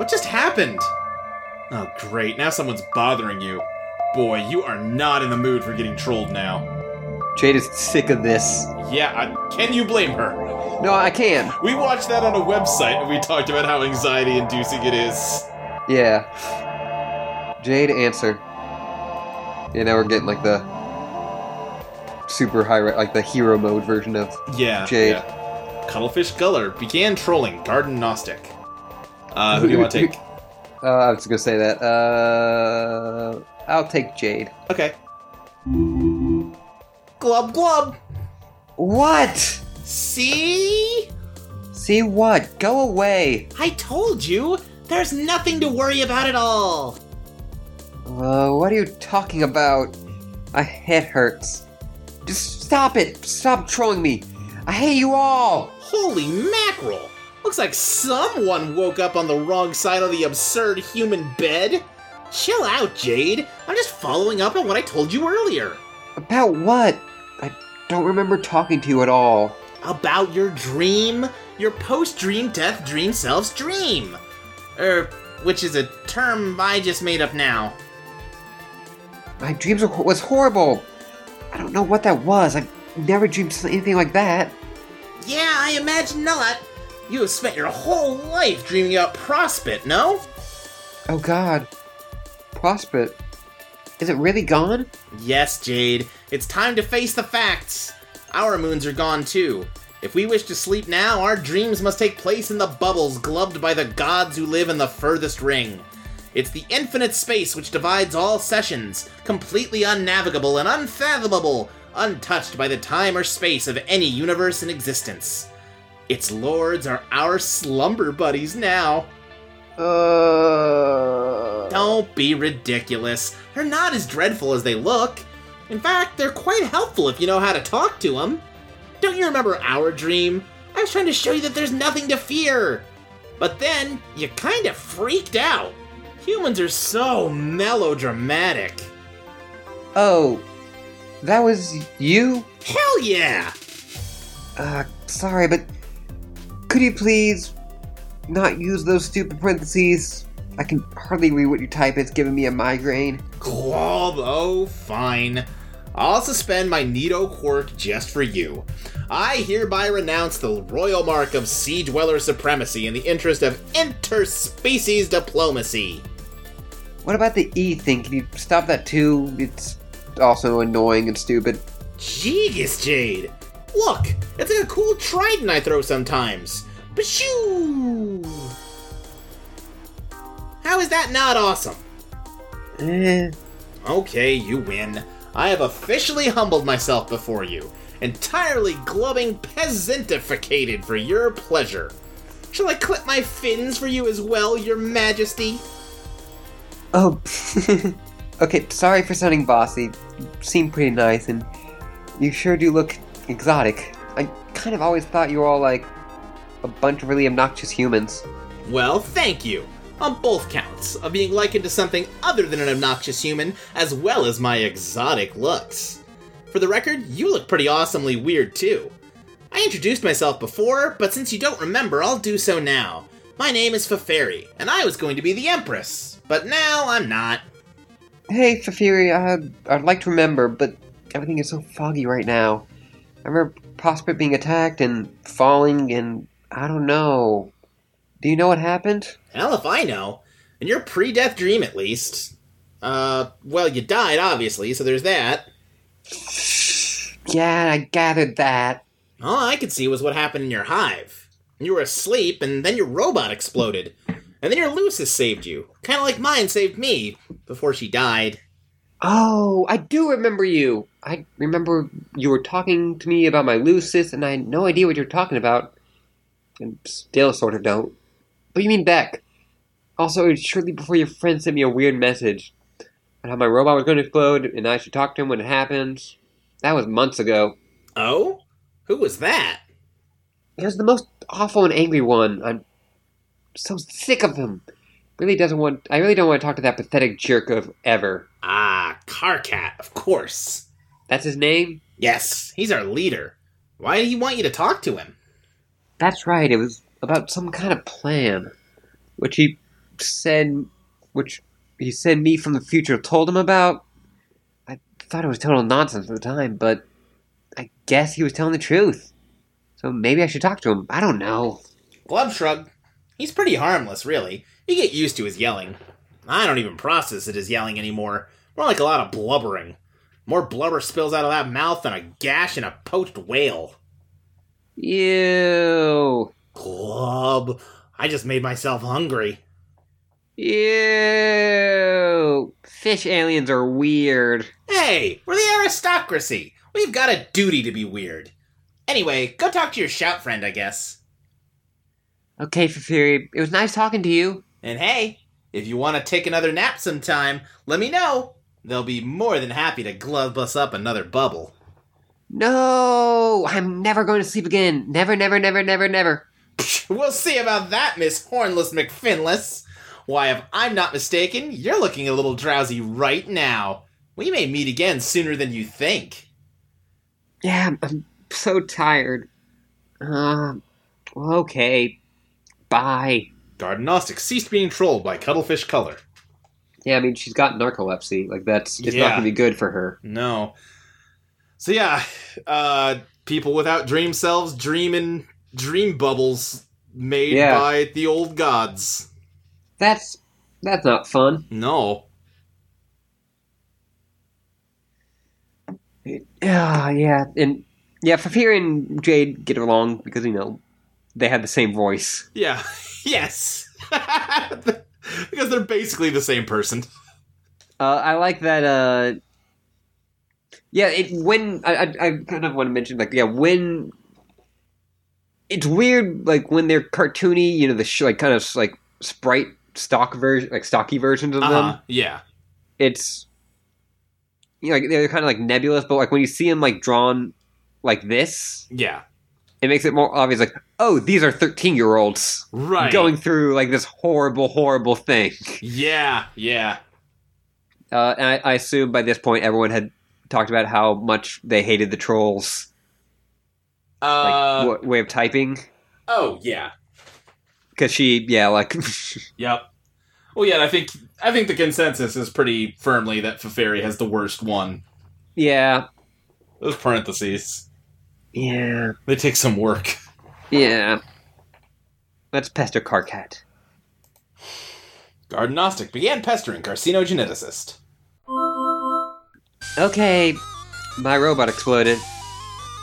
Where are you? What just happened? Oh, great. Now someone's bothering you. Boy, you are not in the mood for getting trolled now. Jade is sick of this. Yeah, I, can you blame her? No, I can. We watched that on a website and we talked about how anxiety inducing it is. Yeah. Jade, answer. Yeah, now we're getting like the super high, like the hero mode version of Yeah. Jade. yeah. Cuttlefish Culler began trolling Garden Gnostic. Uh, who do you want to take? Uh, I was gonna say that. Uh, I'll take Jade. Okay. Glub glub. What? See? See what? Go away. I told you! There's nothing to worry about at all! Uh, what are you talking about? My head hurts. Just stop it. Stop trolling me. I hate you all. Holy mackerel! Looks like someone woke up on the wrong side of the absurd human bed. Chill out, Jade. I'm just following up on what I told you earlier. About what? I don't remember talking to you at all. About your dream. Your post dream death dream self's dream. Er, which is a term I just made up now. My dreams were, was horrible. I don't know what that was. I never dreamed anything like that. Yeah, I imagine not. You have spent your whole life dreaming about Prospit, no? Oh God. Prospit. Is it really gone? Yes, Jade. It's time to face the facts. Our moons are gone too. If we wish to sleep now, our dreams must take place in the bubbles gloved by the gods who live in the furthest ring. It's the infinite space which divides all sessions, completely unnavigable and unfathomable, untouched by the time or space of any universe in existence. Its lords are our slumber buddies now. Uh. Don't be ridiculous. They're not as dreadful as they look. In fact, they're quite helpful if you know how to talk to them. Don't you remember our dream? I was trying to show you that there's nothing to fear. But then, you kind of freaked out. Humans are so melodramatic. Oh. That was you? Hell yeah! Uh, sorry, but could you please not use those stupid parentheses? I can hardly read what you type. It's giving me a migraine. Oh, fine. I'll suspend my Nito quirk just for you. I hereby renounce the royal mark of Sea Dweller supremacy in the interest of interspecies diplomacy. What about the E thing? Can you stop that too? It's also annoying and stupid. Jeez, Jade. Look, it's like a cool trident I throw sometimes. Bashoo! How is that not awesome? Eh. Okay, you win. I have officially humbled myself before you, entirely glubbing peasanttificated for your pleasure. Shall I clip my fins for you as well, your majesty? Oh. okay, sorry for sounding bossy. You seem pretty nice, and you sure do look exotic. I kind of always thought you were all like a bunch of really obnoxious humans. Well, thank you. On both counts, of being likened to something other than an obnoxious human, as well as my exotic looks. For the record, you look pretty awesomely weird too. I introduced myself before, but since you don't remember, I'll do so now. My name is Feferi, and I was going to be the Empress, but now I'm not. Hey, Feferi, I'd, uh, I'd like to remember, but everything is so foggy right now. I remember Prospit being attacked and falling, and I don't know. Do you know what happened? Hell if I know. In your pre death dream, at least. Uh, well, you died, obviously, so there's that. Yeah, I gathered that. All I could see was what happened in your hive. You were asleep, and then your robot exploded. And then your Lusus saved you. Kind of like mine saved me before she died. Oh, I do remember you. I remember you were talking to me about my Lusus, and I had no idea what you were talking about. And still sort of don't. But you mean Bec. Also, it was shortly before your friend sent me a weird message. about how my robot was going to explode, and I should talk to him when it happens. That was months ago. Oh? Who was that? He was the most awful and angry one. I'm so sick of him. Really doesn't want. I really don't want to talk to that pathetic jerk of ever. Ah, Karkat, of course. That's his name. Yes, he's our leader. Why did he want you to talk to him? That's right. It was about some kind of plan. which he said, which he said me from the future told him about. I thought it was total nonsense at the time, but I guess he was telling the truth. So maybe I should talk to him. I don't know. Glub shrug. He's pretty harmless, really. You get used to his yelling. I don't even process it as yelling anymore. More like a lot of blubbering. More blubber spills out of that mouth than a gash in a poached whale. Ew. Glub. I just made myself hungry. Ew. Fish aliens are weird. Hey, we're the aristocracy. We've got a duty to be weird. Anyway, go talk to your shout friend, I guess. Okay, Feferi, it was nice talking to you. And hey, if you want to take another nap sometime, let me know. They'll be more than happy to glove us up another bubble. No, I'm never going to sleep again. Never, never, never, never, never. We'll see about that, Miss Hornless McFinless. Why, if I'm not mistaken, you're looking a little drowsy right now. We may meet again sooner than you think. Yeah, I'm, so tired. Uh, okay. Bye. Garden Gnostic ceased being trolled by Cuttlefish Culler. Yeah, I mean, she's got narcolepsy. Like, that's it's Yeah. not going to be good for her. No. So yeah, uh, people without dream selves dreaming dream bubbles made Yeah. by the old gods. That's that's not fun. No. Yeah, yeah, and yeah, Feferi and Jade get along because you know they have the same voice. Yeah. yes. because they're basically the same person. Uh, I like that. Uh, yeah, it when I, I I kind of want to mention like yeah when it's weird like when they're cartoony, you know the sh- like kind of like sprite stock version like stocky versions of Uh-huh. them. Yeah. It's you know like they're kind of like nebulous, but like when you see them like drawn like this, Yeah. It makes it more obvious. Like oh, these are thirteen year olds Right. going through like this horrible, horrible thing. Yeah. Yeah. Uh, and I, I assume by this point everyone had talked about how much they hated the trolls like Uh, wa- way of typing oh yeah. because she yeah like Yep. Well, yeah. I think I think the consensus is pretty firmly that Feferi has the worst one. yeah Those parentheses. Yeah They take some work. yeah let's pester Karkat. Gardenostic began pestering carcinogeneticist. Okay, my robot exploded.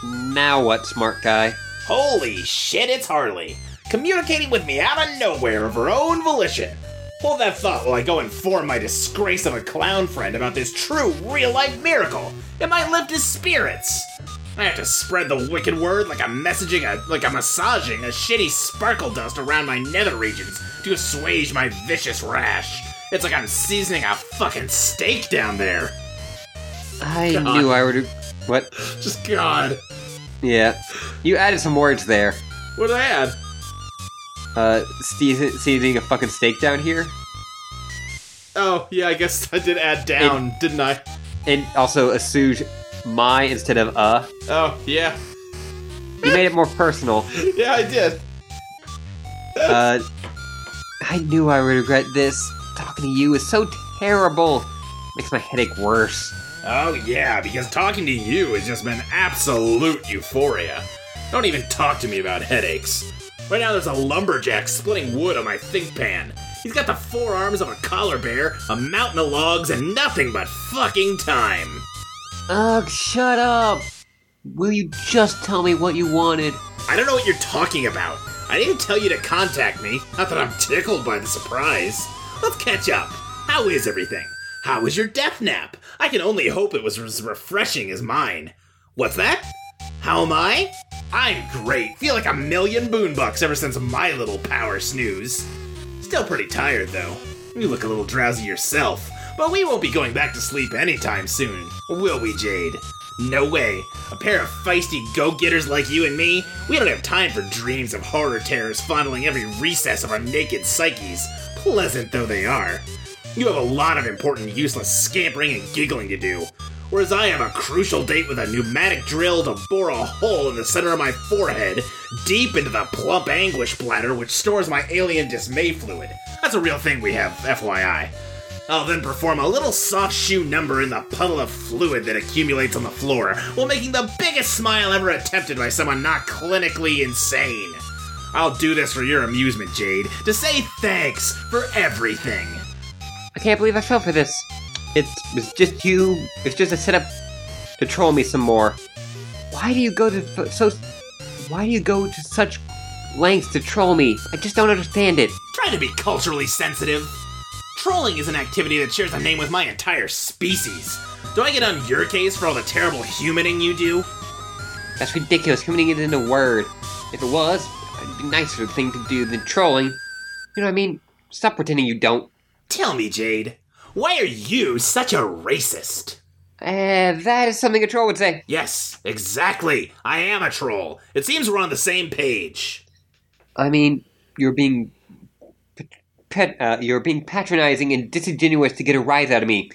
Now what, smart guy? Holy shit, it's Harley! Communicating with me out of nowhere of her own volition. Hold that thought while I go inform my disgrace of a clown friend about this true, real life miracle. It might lift his spirits. I have to spread the wicked word like I'm messaging a like I'm massaging a shitty sparkle dust around my nether regions to assuage my vicious rash. It's like I'm seasoning a fucking steak down there. I God. knew I would. What? Just God. Yeah, you added some words there. What did I add? Uh, season- seasoning a fucking steak down here, Oh, yeah, I guess I did add down, didn't I? and also assuage my instead of uh. Oh, yeah. You made it more personal. Yeah, I did. Uh, I knew I would regret this. Talking to you is so terrible. Makes my headache worse. Oh, yeah, because talking to you has just been absolute euphoria. Don't even talk to me about headaches. Right now, there's a lumberjack splitting wood on my think pan. He's got the forearms of a collar bear, a mountain of logs, and nothing but fucking time. Ugh, shut up. Will you just tell me what you wanted? I don't know what you're talking about. I didn't tell you to contact me. Not that I'm tickled by the surprise. Let's catch up. How is everything? How was your death nap? I can only hope it was as refreshing as mine. What's that? How am I? I'm great. Feel like a million boonbucks ever since my little power snooze. Still pretty tired though. You look a little drowsy yourself, but we won't be going back to sleep anytime soon, will we, Jade? No way. A pair of feisty go-getters like you and me, we don't have time for dreams of horror terrors fondling every recess of our naked psyches, pleasant though they are. You have a lot of important useless scampering and giggling to do. whereas I have a crucial date with a pneumatic drill to bore a hole in the center of my forehead, deep into the plump anguish bladder which stores my alien dismay fluid. That's a real thing we have, FYI. I'll then perform a little soft shoe number in the puddle of fluid that accumulates on the floor, while making the biggest smile ever attempted by someone not clinically insane. I'll do this for your amusement, Jade, to say thanks for everything. I can't believe I fell for this. It's, it's just you. It's just a setup to troll me some more. Why do you go to so? Why do you go to such lengths to troll me? I just don't understand it. Try to be culturally sensitive. Trolling is an activity that shares a name with my entire species. Do I get on your case for all the terrible humaning you do? That's ridiculous. Humaning isn't a word. If it was, it'd be a nicer thing to do than trolling. You know what I mean? Stop pretending you don't. Tell me, Jade, why are you such a racist? Uh, that is something a troll would say. Yes, exactly. I am a troll. It seems we're on the same page. I mean, you're being pet, uh, you're being patronizing and disingenuous to get a rise out of me.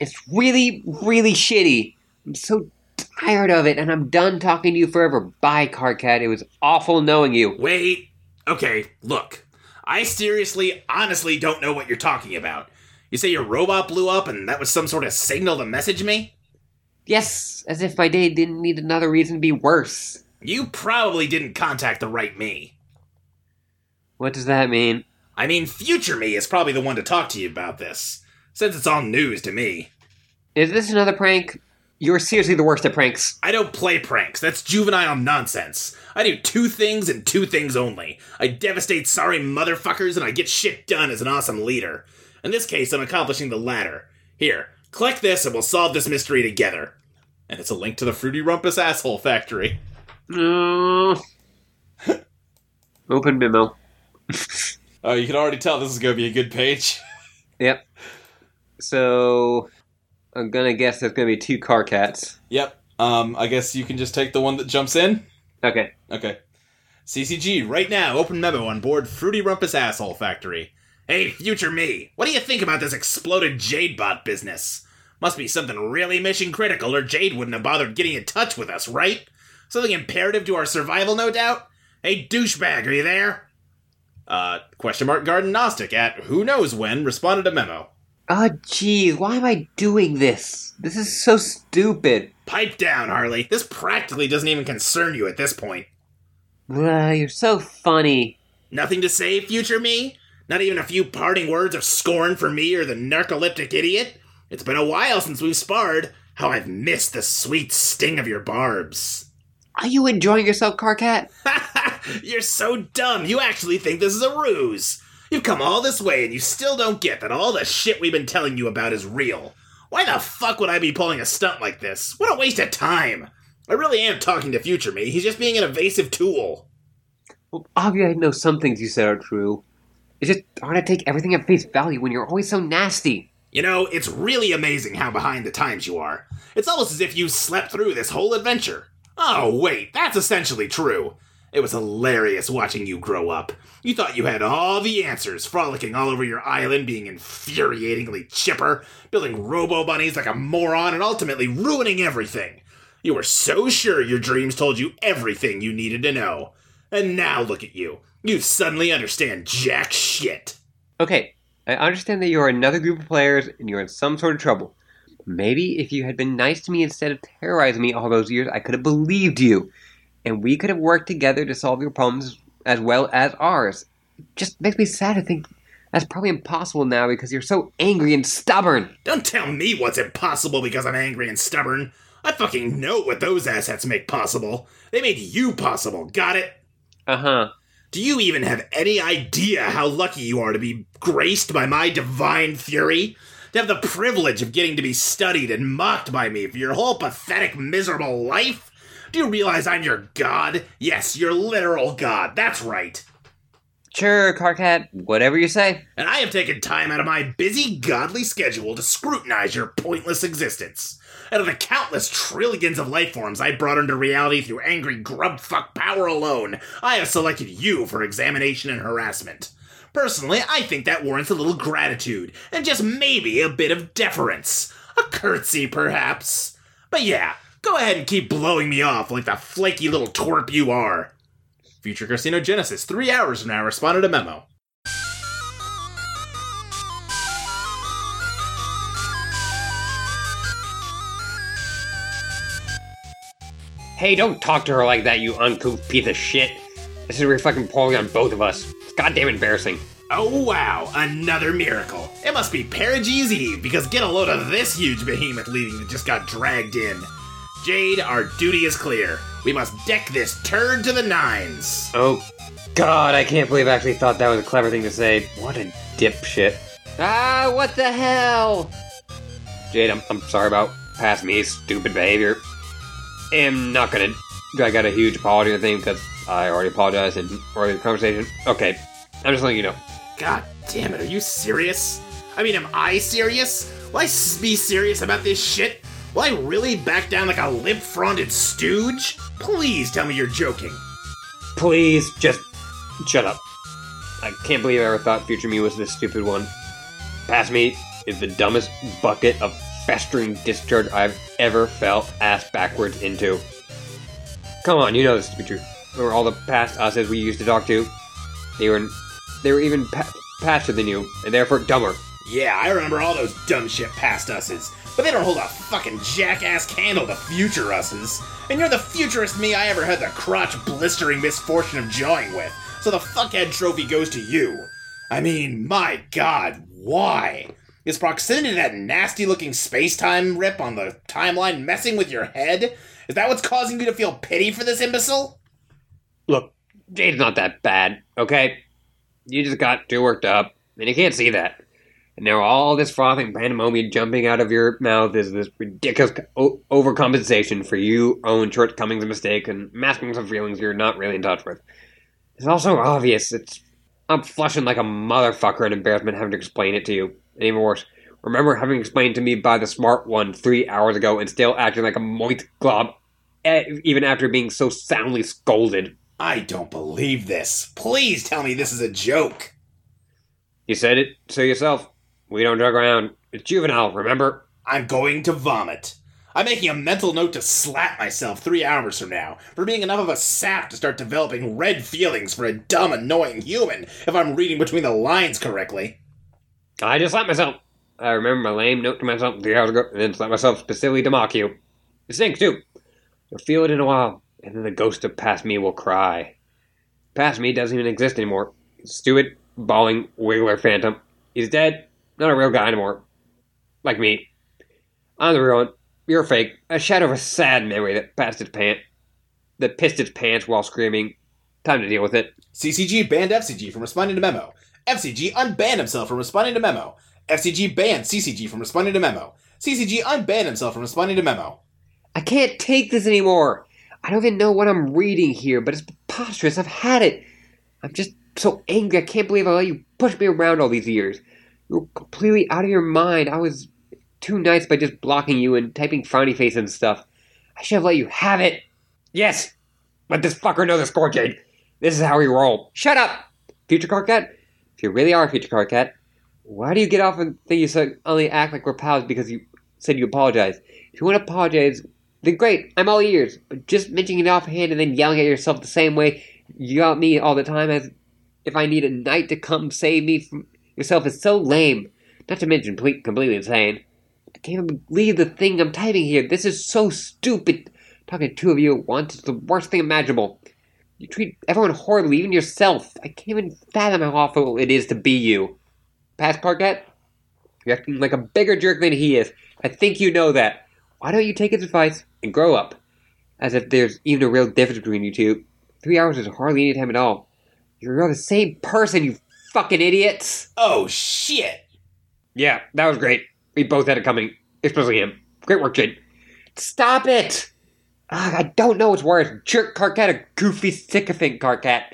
It's really, really shitty. I'm so tired of it, and I'm done talking to you forever. Bye, Karkat. It was awful knowing you. Wait. Okay, look. I seriously, honestly don't know what you're talking about. You say your robot blew up and that was some sort of signal to message me? Yes, as if my day didn't need another reason to be worse. You probably didn't contact the right me. What does that mean? I mean, future me is probably the one to talk to you about this, since it's all news to me. Is this another prank? You're seriously the worst at pranks. I don't play pranks. That's juvenile nonsense. I do two things and two things only. I devastate sorry motherfuckers and I get shit done as an awesome leader. In this case, I'm accomplishing the latter. Here, click this and we'll solve this mystery together. And it's a link to the Fruity Rumpus Asshole Factory. Uh, open memo. Oh, you can already tell this is going to be a good page. Yep. So, I'm gonna guess there's gonna be two Karkats. Yep. Um, I guess you can just take the one that jumps in. Okay. Okay. CCG, right now, open memo on board Fruity Rumpus Asshole Factory. Hey, future me, what do you think about this exploded Jadebot business? Must be something really mission critical, or Jade wouldn't have bothered getting in touch with us, right? Something imperative to our survival, no doubt? Hey, douchebag, are you there? Uh, question mark Garden Gnostic at who knows when responded a memo. Oh, jeez, why am I doing this? This is so stupid. Pipe down, Harley. This practically doesn't even concern you at this point. Uh, you're so funny. Nothing to say, future me? Not even a few parting words of scorn for me or the narcoleptic idiot? It's been a while since we've sparred. How I've missed the sweet sting of your barbs. Are you enjoying yourself, Karkat? You're so dumb, you actually think this is a ruse. You've come all this way and you still don't get that all the shit we've been telling you about is real. Why the fuck would I be pulling a stunt like this? What a waste of time. I really am talking to future me. He's just being an evasive tool. Well, obviously, I know some things you said are true. It's just hard to take everything at face value when you're always so nasty. You know, it's really amazing how behind the times you are. It's almost as if you slept through this whole adventure. Oh, wait, that's essentially true. It was hilarious watching you grow up. You thought you had all the answers, frolicking all over your island, being infuriatingly chipper, building robo bunnies like a moron, and ultimately ruining everything. You were so sure your dreams told you everything you needed to know. And now look at you. You suddenly understand jack shit. Okay, I understand that you're another group of players and you're in some sort of trouble. Maybe if you had been nice to me instead of terrorizing me all those years, I could have believed you. And we could have worked together to solve your problems as well as ours. It just makes me sad to think that's probably impossible now because you're so angry and stubborn. Don't tell me what's impossible because I'm angry and stubborn. I fucking know what those assets make possible. They made you possible, got it? Uh huh. Do you even have any idea how lucky you are to be graced by my divine fury? To have the privilege of getting to be studied and mocked by me for your whole pathetic, miserable life? Do you realize I'm your god? Yes, your literal god, that's right. Sure, Karkat, whatever you say. And I have taken time out of my busy, godly schedule to scrutinize your pointless existence. Out of the countless trillions of life forms I brought into reality through angry grubfuck power alone, I have selected you for examination and harassment. Personally, I think that warrants a little gratitude, and just maybe a bit of deference. A curtsy, perhaps. But yeah, go ahead and keep blowing me off like the flaky little twerp you are. Future Carcinogenesis, three hours from now, responded a memo. Hey, don't talk to her like that, you uncouth piece of shit. This is a reflecting poorly on both of us. It's goddamn embarrassing. Oh wow, another miracle. It must be Perigee's Eve, because get a load of this huge behemoth leading that just got dragged in. Jade, our duty is clear. We must deck this turd to the nines. Oh, God, I can't believe I actually thought that was a clever thing to say. What a dipshit. Ah, what the hell? Jade, I'm, I'm sorry about past me, stupid behavior. I'm not gonna drag got a huge apology thing because I already apologized in earlier conversation. Okay, I'm just letting you know. God damn it, are you serious? I mean, am I serious? Will I be serious about this shit? Will I really back down like a limp fronted stooge? Please tell me you're joking. Please, just shut up. I can't believe I ever thought Future Me was this stupid one. Past Me is the dumbest bucket of festering discharge I've ever felt ass backwards into. Come on, you know this to be true. Or all the past us's we used to talk to, they were they were even pa- faster than you, and therefore dumber. Yeah, I remember all those dumb shit past us's, but they don't hold a fucking jackass candle to future us's. And you're the futurist me I ever had the crotch blistering misfortune of jawing with, so the fuckhead trophy goes to you. I mean, my god, why? Is proximity to that nasty looking space time rip on the timeline messing with your head? Is that what's causing you to feel pity for this imbecile? Look, Jade's not that bad, okay? You just got too worked up, and you can't see that. And now all this frothing pandemonium jumping out of your mouth is this ridiculous o- overcompensation for you own shortcomings and mistakes and masking some feelings you're not really in touch with. It's also obvious. It's I'm flushing like a motherfucker in embarrassment having to explain it to you. And even worse, remember having explained to me by the smart one three hours ago and still acting like a moist glob, even after being so soundly scolded. I don't believe this. Please tell me this is a joke. You said it to yourself. We don't joke around. It's juvenile, remember? I'm going to vomit. I'm making a mental note to slap myself three hours from now for being enough of a sap to start developing red feelings for a dumb, annoying human if I'm reading between the lines correctly. I just slapped myself. I remember my lame note to myself three hours ago, and then slapped myself specifically to mock you. It stinks, too. You'll feel it in a while, and then the ghost of past me will cry. Past me doesn't even exist anymore. Stupid, bawling, wiggler phantom. He's dead. Not a real guy anymore. Like me. I'm the real one. You're fake. A shadow of a sad memory that passed its pant. That pissed its pants while screaming. Time to deal with it. CCG banned FCG from responding to memo. FCG unbanned himself from responding to memo. FCG banned CCG from responding to memo. CCG unbanned himself from responding to memo. I can't take this anymore. I don't even know what I'm reading here, but it's preposterous. I've had it. I'm just so angry. I can't believe I let you push me around all these years. You were completely out of your mind. I was too nice by just blocking you and typing frowny face and stuff. I should have let you have it. Yes. Let this fucker know the score, Jade. This is how we roll. Shut up, Future Karkat. If you really are Future Karkat, why do you get off and think you only act like we're pals because you said you apologize? If you want to apologize, then great, I'm all ears. But just mentioning it offhand and then yelling at yourself the same way you yell at me all the time as if I need a knight to come save me from yourself is so lame. Not to mention complete, completely insane. I can't believe the thing I'm typing here. This is so stupid. Talking to two of you at once is the worst thing imaginable. You treat everyone horribly, even yourself. I can't even fathom how awful it is to be you. Past Parquet, you're acting like a bigger jerk than he is. I think you know that. Why don't you take his advice and grow up? As if there's even a real difference between you two. Three hours is hardly any time at all. You're the same person, you fucking idiots! Oh shit! Yeah, that was great. We both had it coming, especially him. Great work, Jade. Stop it! Ugh, I don't know what's worse, jerk Karkat or goofy sycophant Karkat.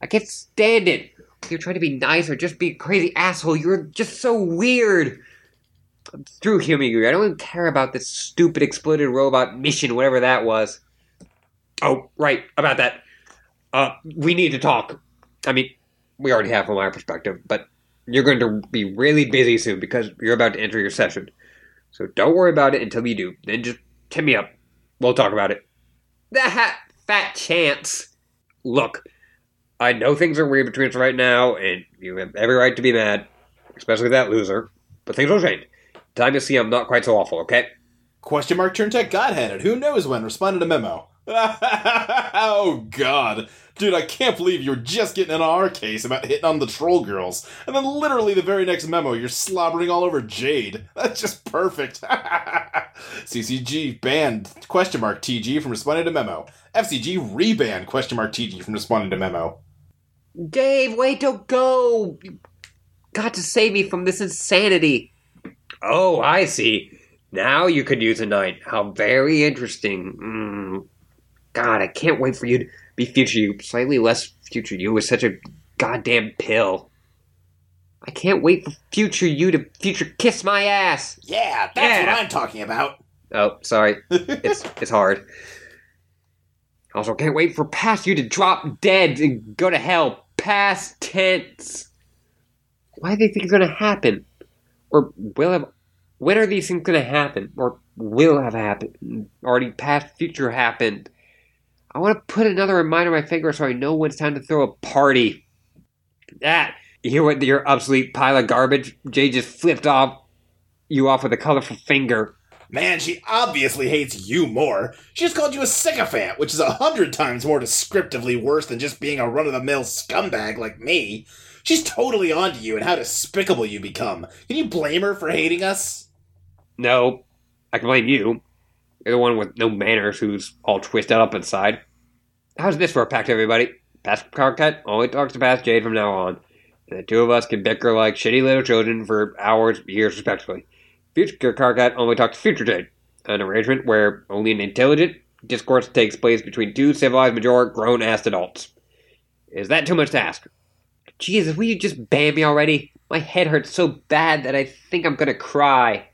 I can't stand it. You're trying to be nice or just be a crazy asshole. You're just so weird. Through humoring you. I don't even care about this stupid exploded robot mission, whatever that was. Oh, right, about that. Uh, we need to talk. I mean, we already have from our perspective, but you're going to be really busy soon because you're about to enter your session. So don't worry about it until you do. Then just hit me up. We'll talk about it. That fat chance. Look, I know things are weird between us right now, and you have every right to be mad, especially that loser. But things will change. Time to see I'm not quite so awful, okay? Question mark turn tech godheaded. Who knows when? Responded to memo. oh god. Dude, I can't believe you're just getting in on our case about hitting on the troll girls. And then literally the very next memo, you're slobbering all over Jade. That's just perfect. CCG banned question mark TG from responding to memo. FCG rebanned question mark TG from responding to memo. Dave, wait, don't go! You got to save me from this insanity. Oh, I see. Now you could use a knight. How very interesting. Mm. God, I can't wait for you to be future you. Slightly less future you is such a goddamn pill. I can't wait for future you to future kiss my ass. Yeah, that's Yeah. what I'm talking about. Oh, sorry. It's it's hard. Also, can't wait for past you to drop dead and go to hell. Past tense. Why do they think it's gonna happen? Or will have? When are these things gonna happen? Or will have happened? Already past, future happened. I want to put another reminder on my finger so I know when it's time to throw a party. That you hear what your obsolete pile of garbage? Jay just flipped off you off with a colorful finger. Man, she obviously hates you more. She just called you a sycophant, which is a hundred times more descriptively worse than just being a run of the mill scumbag like me. She's totally onto you and how despicable you become. Can you blame her for hating us? No, I can blame you. You're the one with no manners who's all twisted up inside. How's this for a pact, everybody? Past Karkat only talks to Past Jade from now on. And the two of us can bicker like shitty little children for hours, years, respectively. Future Karkat only talks to Future Jade. An arrangement where only an intelligent discourse takes place between two civilized, mature, grown-ass adults. Is that too much to ask? Jesus, will you just ban me already? My head hurts so bad that I think I'm gonna cry.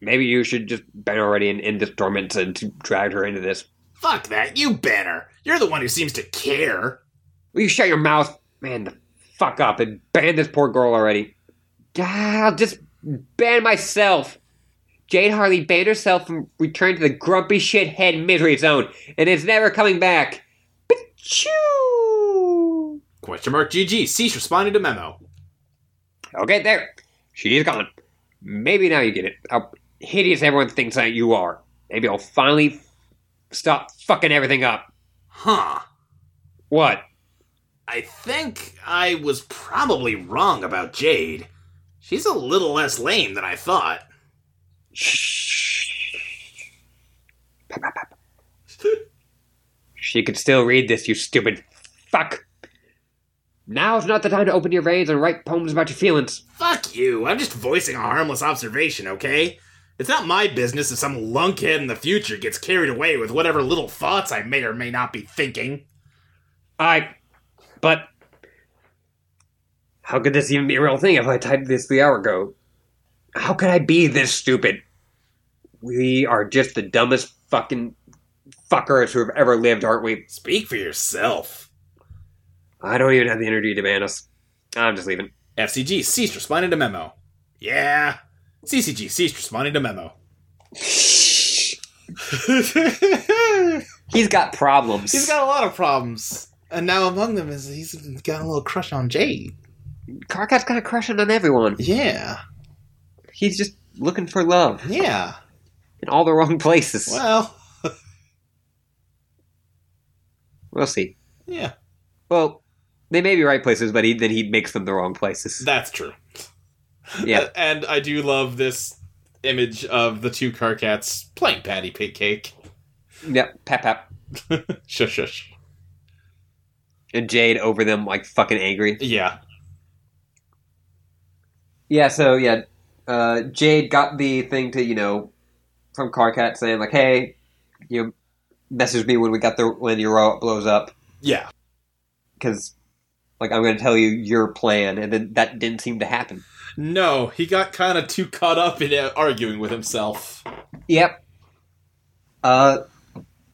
Maybe you should just ban her already and end this torment and drag her into this. Fuck that, you ban her. You're the one who seems to care. Will you shut your mouth? Man, the fuck up and ban this poor girl already. I'll just ban myself. Jade Harley banned herself from returning to the grumpy shithead misery zone, and is never coming back. Achoo! Question mark GG. Cease responding to memo. Okay, there. She's gone. Maybe now you get it. How hideous everyone thinks that you are. Maybe I'll finally stop fucking everything up. Huh. What? I think I was probably wrong about Jade. She's a little less lame than I thought. Shh. She could still read this, you stupid fuck. Now's not the time to open your veins and write poems about your feelings. Fuck you. I'm just voicing a harmless observation, okay? It's not my business if some lunkhead in the future gets carried away with whatever little thoughts I may or may not be thinking. I. But. How could this even be a real thing if I typed this the hour ago? How could I be this stupid? We are just the dumbest fucking fuckers who have ever lived, aren't we? Speak for yourself. I don't even have the energy to ban us. I'm just leaving. FCG ceased responding to memo. Yeah. CCG ceased responding to memo. He's got problems. He's got a lot of problems. And now among them is he's got a little crush on Jade. Karkat's got a crush on everyone. Yeah. He's just looking for love Yeah. in all the wrong places. Well, We'll see. yeah. Well, they may be right places, but he, then he makes them the wrong places. That's true. Yeah. And I do love this image of the two Karkats playing patty pig cake. Yep, pap pap. Shush shush. And Jade over them, like fucking angry. Yeah. Yeah, so yeah, uh, Jade got the thing to you know from Karkat saying like, "Hey, you message me when we got the when your robot blows up Yeah. because like I'm going to tell you your plan," and then that didn't seem to happen. No, he got kind of too caught up in uh, arguing with himself. Yep. Uh,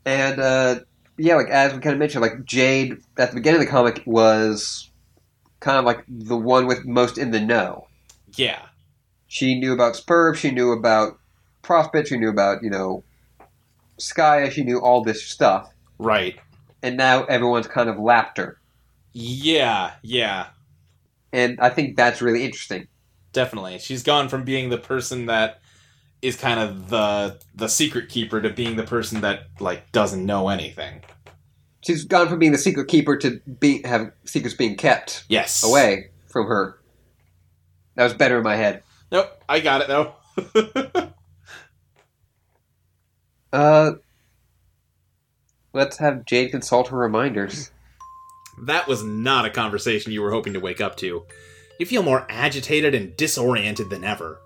and uh, yeah, like as we kind of mentioned, like Jade at the beginning of the comic was kind of like the one with most in the know. Yeah. She knew about Sburb. She knew about Prospit, she knew about, you know, Skaia, she knew all this stuff. Right. And now everyone's kind of lapped her. Yeah, yeah. And I think that's really interesting. Definitely. She's gone from being the person that is kind of the the secret keeper to being the person that like doesn't know anything. She's gone from being the secret keeper to be have secrets being kept Yes. away from her. That was better in my head. Nope, I got it though. Uh, let's have Jade consult her reminders. That was not a conversation you were hoping to wake up to. You feel more agitated and disoriented than ever.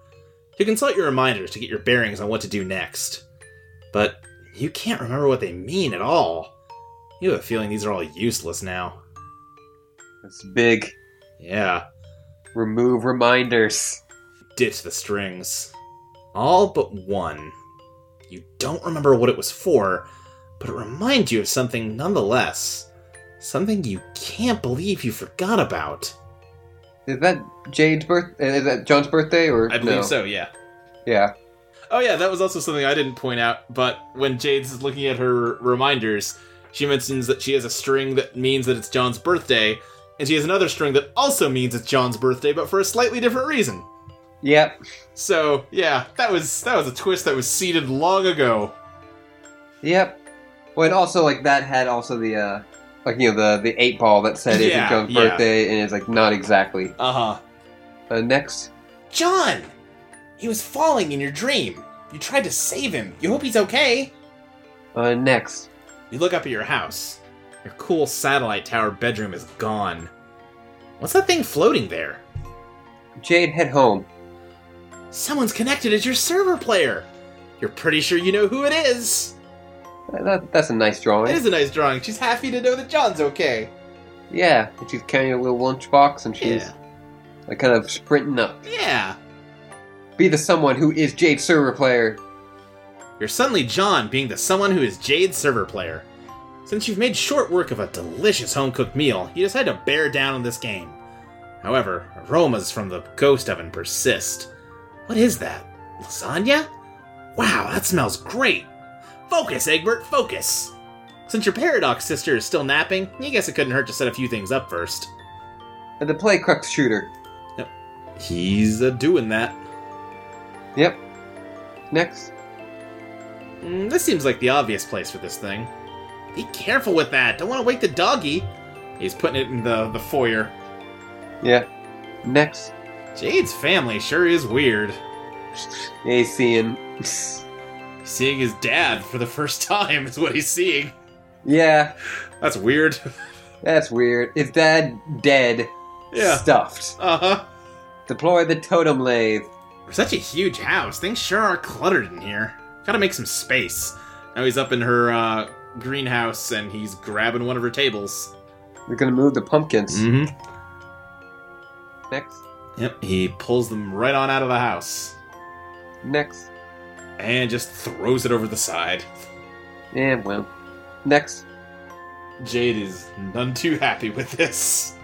You consult your reminders to get your bearings on what to do next. But you can't remember what they mean at all. You have a feeling these are all useless now. That's big. Yeah. Remove reminders. ditch the strings. All but one. You don't remember what it was for, but it reminds you of something nonetheless. Something you can't believe you forgot about. Is that Jade's birth? Is that John's birthday or I believe no? so, yeah. Yeah. Oh, yeah, that was also something I didn't point out, but when Jade's looking at her reminders, she mentions that she has a string that means that it's John's birthday, and she has another string that also means it's John's birthday, but for a slightly different reason. Yep. So, yeah, that was that was a twist that was seeded long ago. Yep. Well, and also like that had also the uh like you know the the eight ball that said Yeah, it's John's yeah. birthday and it's like not exactly. Uh-huh. Uh, next. John! He was falling in your dream. You tried to save him. You hope he's okay. Uh, next. You look up at your house. Your cool satellite tower bedroom is gone. What's that thing floating there? Jade, head home. Someone's connected as your server player. You're pretty sure you know who it is. That, that's a nice drawing. It is a nice drawing. She's happy to know that John's okay. Yeah, and she's carrying a little lunchbox and she's Yeah. like kind of sprinting up. Yeah. Be the someone who is Jade server player. You're suddenly John being the someone who is Jade server player. Since you've made short work of a delicious home cooked meal, you decide to bear down on this game. However, aromas from the ghost oven persist. What is that? Lasagna? Wow, that smells great! Focus, Egbert, focus! Since your paradox sister is still napping, you guess it couldn't hurt to set a few things up first. And to play Cruxtruder. Yep. He's uh, doing that. Yep. Next. Mm, this seems like the obvious place for this thing. Be careful with that. Don't want to wake the doggy. He's putting it in the, the foyer. Yeah. Next. Jade's family sure is weird. He's seeing. Seeing his dad for the first time is what he's seeing. yeah, That's weird. that's weird. His dad dead. Yeah. Stuffed. Uh huh. Deploy the totem lathe. For such a huge house, things sure are cluttered in here. Gotta make some space. Now he's up in her uh, greenhouse and he's grabbing one of her tables. We're gonna move the pumpkins. Mm-hmm. Next. Yep, he pulls them right on out of the house Next. And just throws it over the side. Yeah, well. Next. Jade is none too happy with this.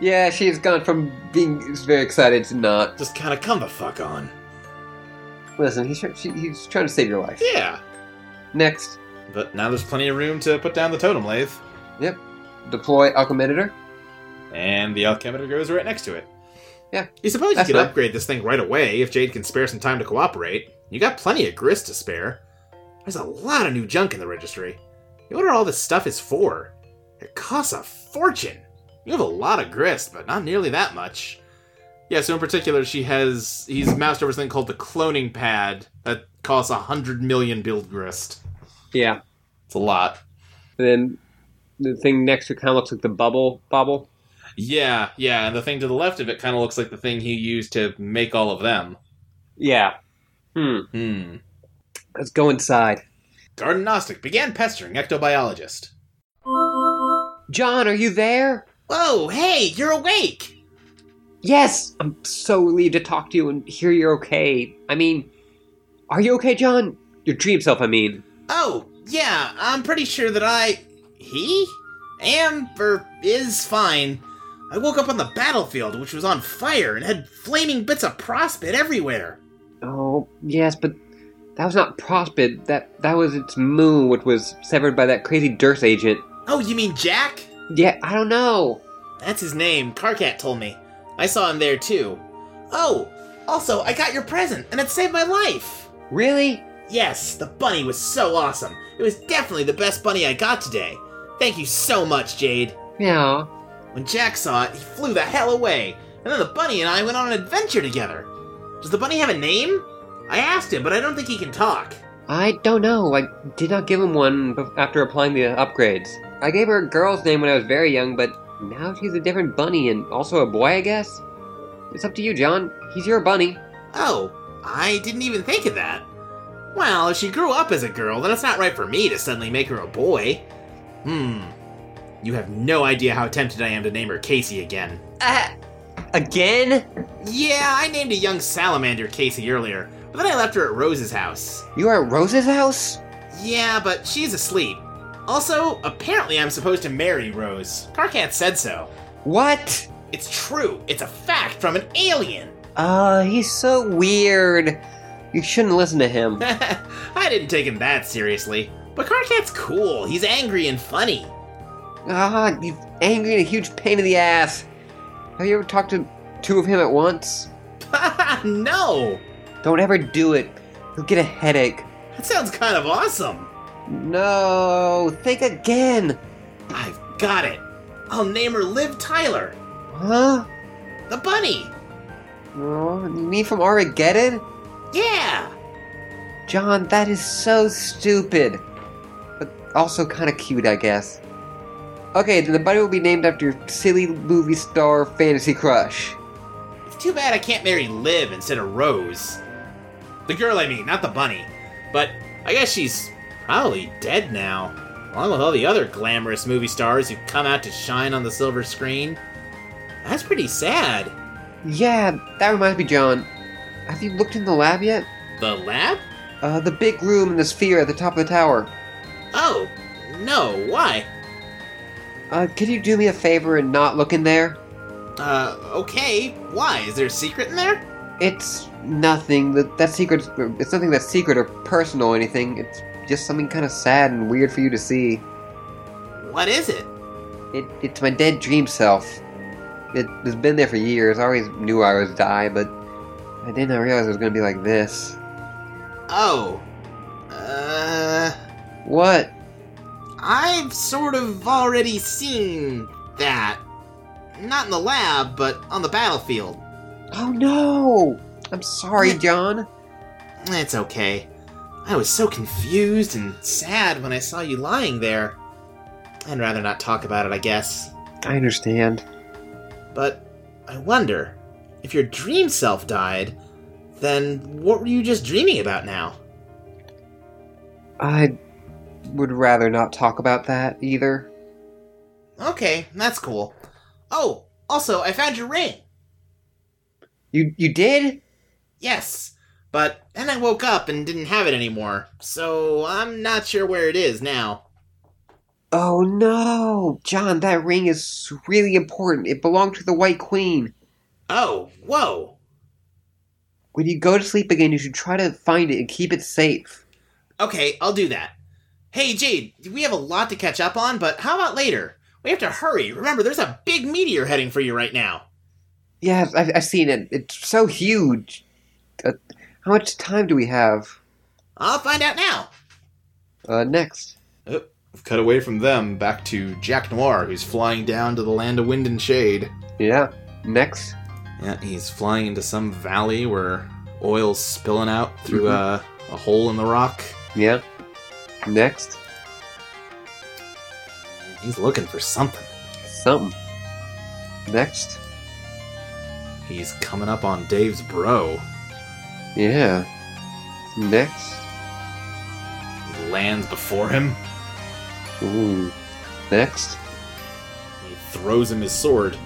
Yeah, she's gone from being very excited to not. Just kind of come the fuck on. Listen, he's, she, he's trying to save your life. Yeah. Next. But now there's plenty of room to put down the totem lathe. Yep. Deploy Alchemidator. And the alchemiter goes right next to it. Yeah. You suppose you could upgrade this thing right away if Jade can spare some time to cooperate. You got plenty of grist to spare. There's a lot of new junk in the registry. You wonder all this stuff is for. It costs a fortune. You have a lot of grist, but not nearly that much. Yeah, so in particular, she has. He's moused over something called the cloning pad that costs a hundred million build grist. Yeah. It's a lot. And then the thing next to it kind of looks like the bubble bobble. Yeah, yeah, and the thing to the left of it kind of looks like the thing he used to make all of them. Yeah. Hmm. Hmm. Let's go inside. Garden Gnostic began pestering ectobiologist. John, are you there? Whoa, hey, you're awake! Yes. I'm so relieved to talk to you and hear you're okay. I mean, are you okay, John? Your dream self, I mean. Oh, yeah, I'm pretty sure that I. He? Am, or is fine. I woke up on the battlefield, which was on fire and had flaming bits of prospit everywhere. Oh, yes, but That was not Prospit. That that was its moon, which was severed by that crazy Durst agent. Oh, you mean Jack? Yeah, I don't know. That's his name. Karkat told me. I saw him there too. Oh, also, I got your present, and it saved my life. Really? Yes, the bunny was so awesome. It was definitely the best bunny I got today. Thank you so much, Jade. Yeah. When Jack saw it, he flew the hell away, and then the bunny and I went on an adventure together. Does the bunny have a name? I asked him, but I don't think he can talk. I don't know. I did not give him one after applying the upgrades. I gave her a girl's name when I was very young, but now she's a different bunny and also a boy, I guess. It's up to you, John. He's your bunny. Oh, I didn't even think of that. Well, if she grew up as a girl, then it's not right for me to suddenly make her a boy. Hmm. You have no idea how tempted I am to name her Casey again. Uh, again? Yeah, I named a young salamander Casey earlier, but then I left her at Rose's house. You are at Rose's house? Yeah, but she's asleep. Also, apparently I'm supposed to marry Rose. Karkat said so. What? It's true. It's a fact from an alien. Uh, he's so weird. You shouldn't listen to him. I didn't take him that seriously. But Karkat's cool. He's angry and funny. Ah, he's angry and a huge pain in the ass. Have you ever talked to two of him at once? no! Don't ever do it. You'll get a headache. That sounds kind of awesome. No, think again. I've got it. I'll name her Liv Tyler. Huh? The bunny. Oh, you mean from Armageddon? Yeah. John, that is so stupid. But also kind of cute, I guess. Okay, then the bunny will be named after your silly movie star fantasy crush. Too bad I can't marry Liv instead of Rose. The girl, I mean, not the bunny. But I guess she's probably dead now, along with all the other glamorous movie stars who've come out to shine on the silver screen. That's pretty sad. Yeah, that reminds me, John. Have you looked in the lab yet? The lab? Uh, the big room in the sphere at the top of the tower. Oh, no, why? Uh, could you do me a favor and not look in there? Uh, okay, why? Is there a secret in there? It's nothing. That that secret. It's nothing that's secret or personal or anything. It's just something kind of sad and weird for you to see. What is it? It it's my dead dream self. It has been there for years. I always knew I was die, but I did not realize it was gonna be like this. Oh. Uh. What? I've sort of already seen that. Not in the lab, but on the battlefield. Oh no! I'm sorry, John. It's okay. I was so confused and sad when I saw you lying there. I'd rather not talk about it, I guess. I understand. But I wonder if your dream self died, then what were you just dreaming about now? I would rather not talk about that either. Okay, that's cool. Oh, also, I found your ring. You you did? Yes, but then I woke up and didn't have it anymore, so I'm not sure where it is now. Oh no, John, that ring is really important. It belonged to the White Queen. Oh, whoa. When you go to sleep again, you should try to find it and keep it safe. Okay, I'll do that. Hey, Jade, we have a lot to catch up on, but how about later? We have to hurry. Remember, there's a big meteor heading for you right now. Yeah, I've, I've seen it. It's so huge. Uh, how much time do we have? I'll find out now. Uh, next. Oh, we've cut away from them back to Jack Noir, who's flying down to the land of wind and shade. Yeah, next. Yeah, he's flying into some valley where oil's spilling out through Mhm. a, a hole in the rock. Yeah. Next. He's looking for something. Something. Next. He's coming up on Dave's bro. Yeah. Next. He lands before him. Ooh. Next. He throws him his sword.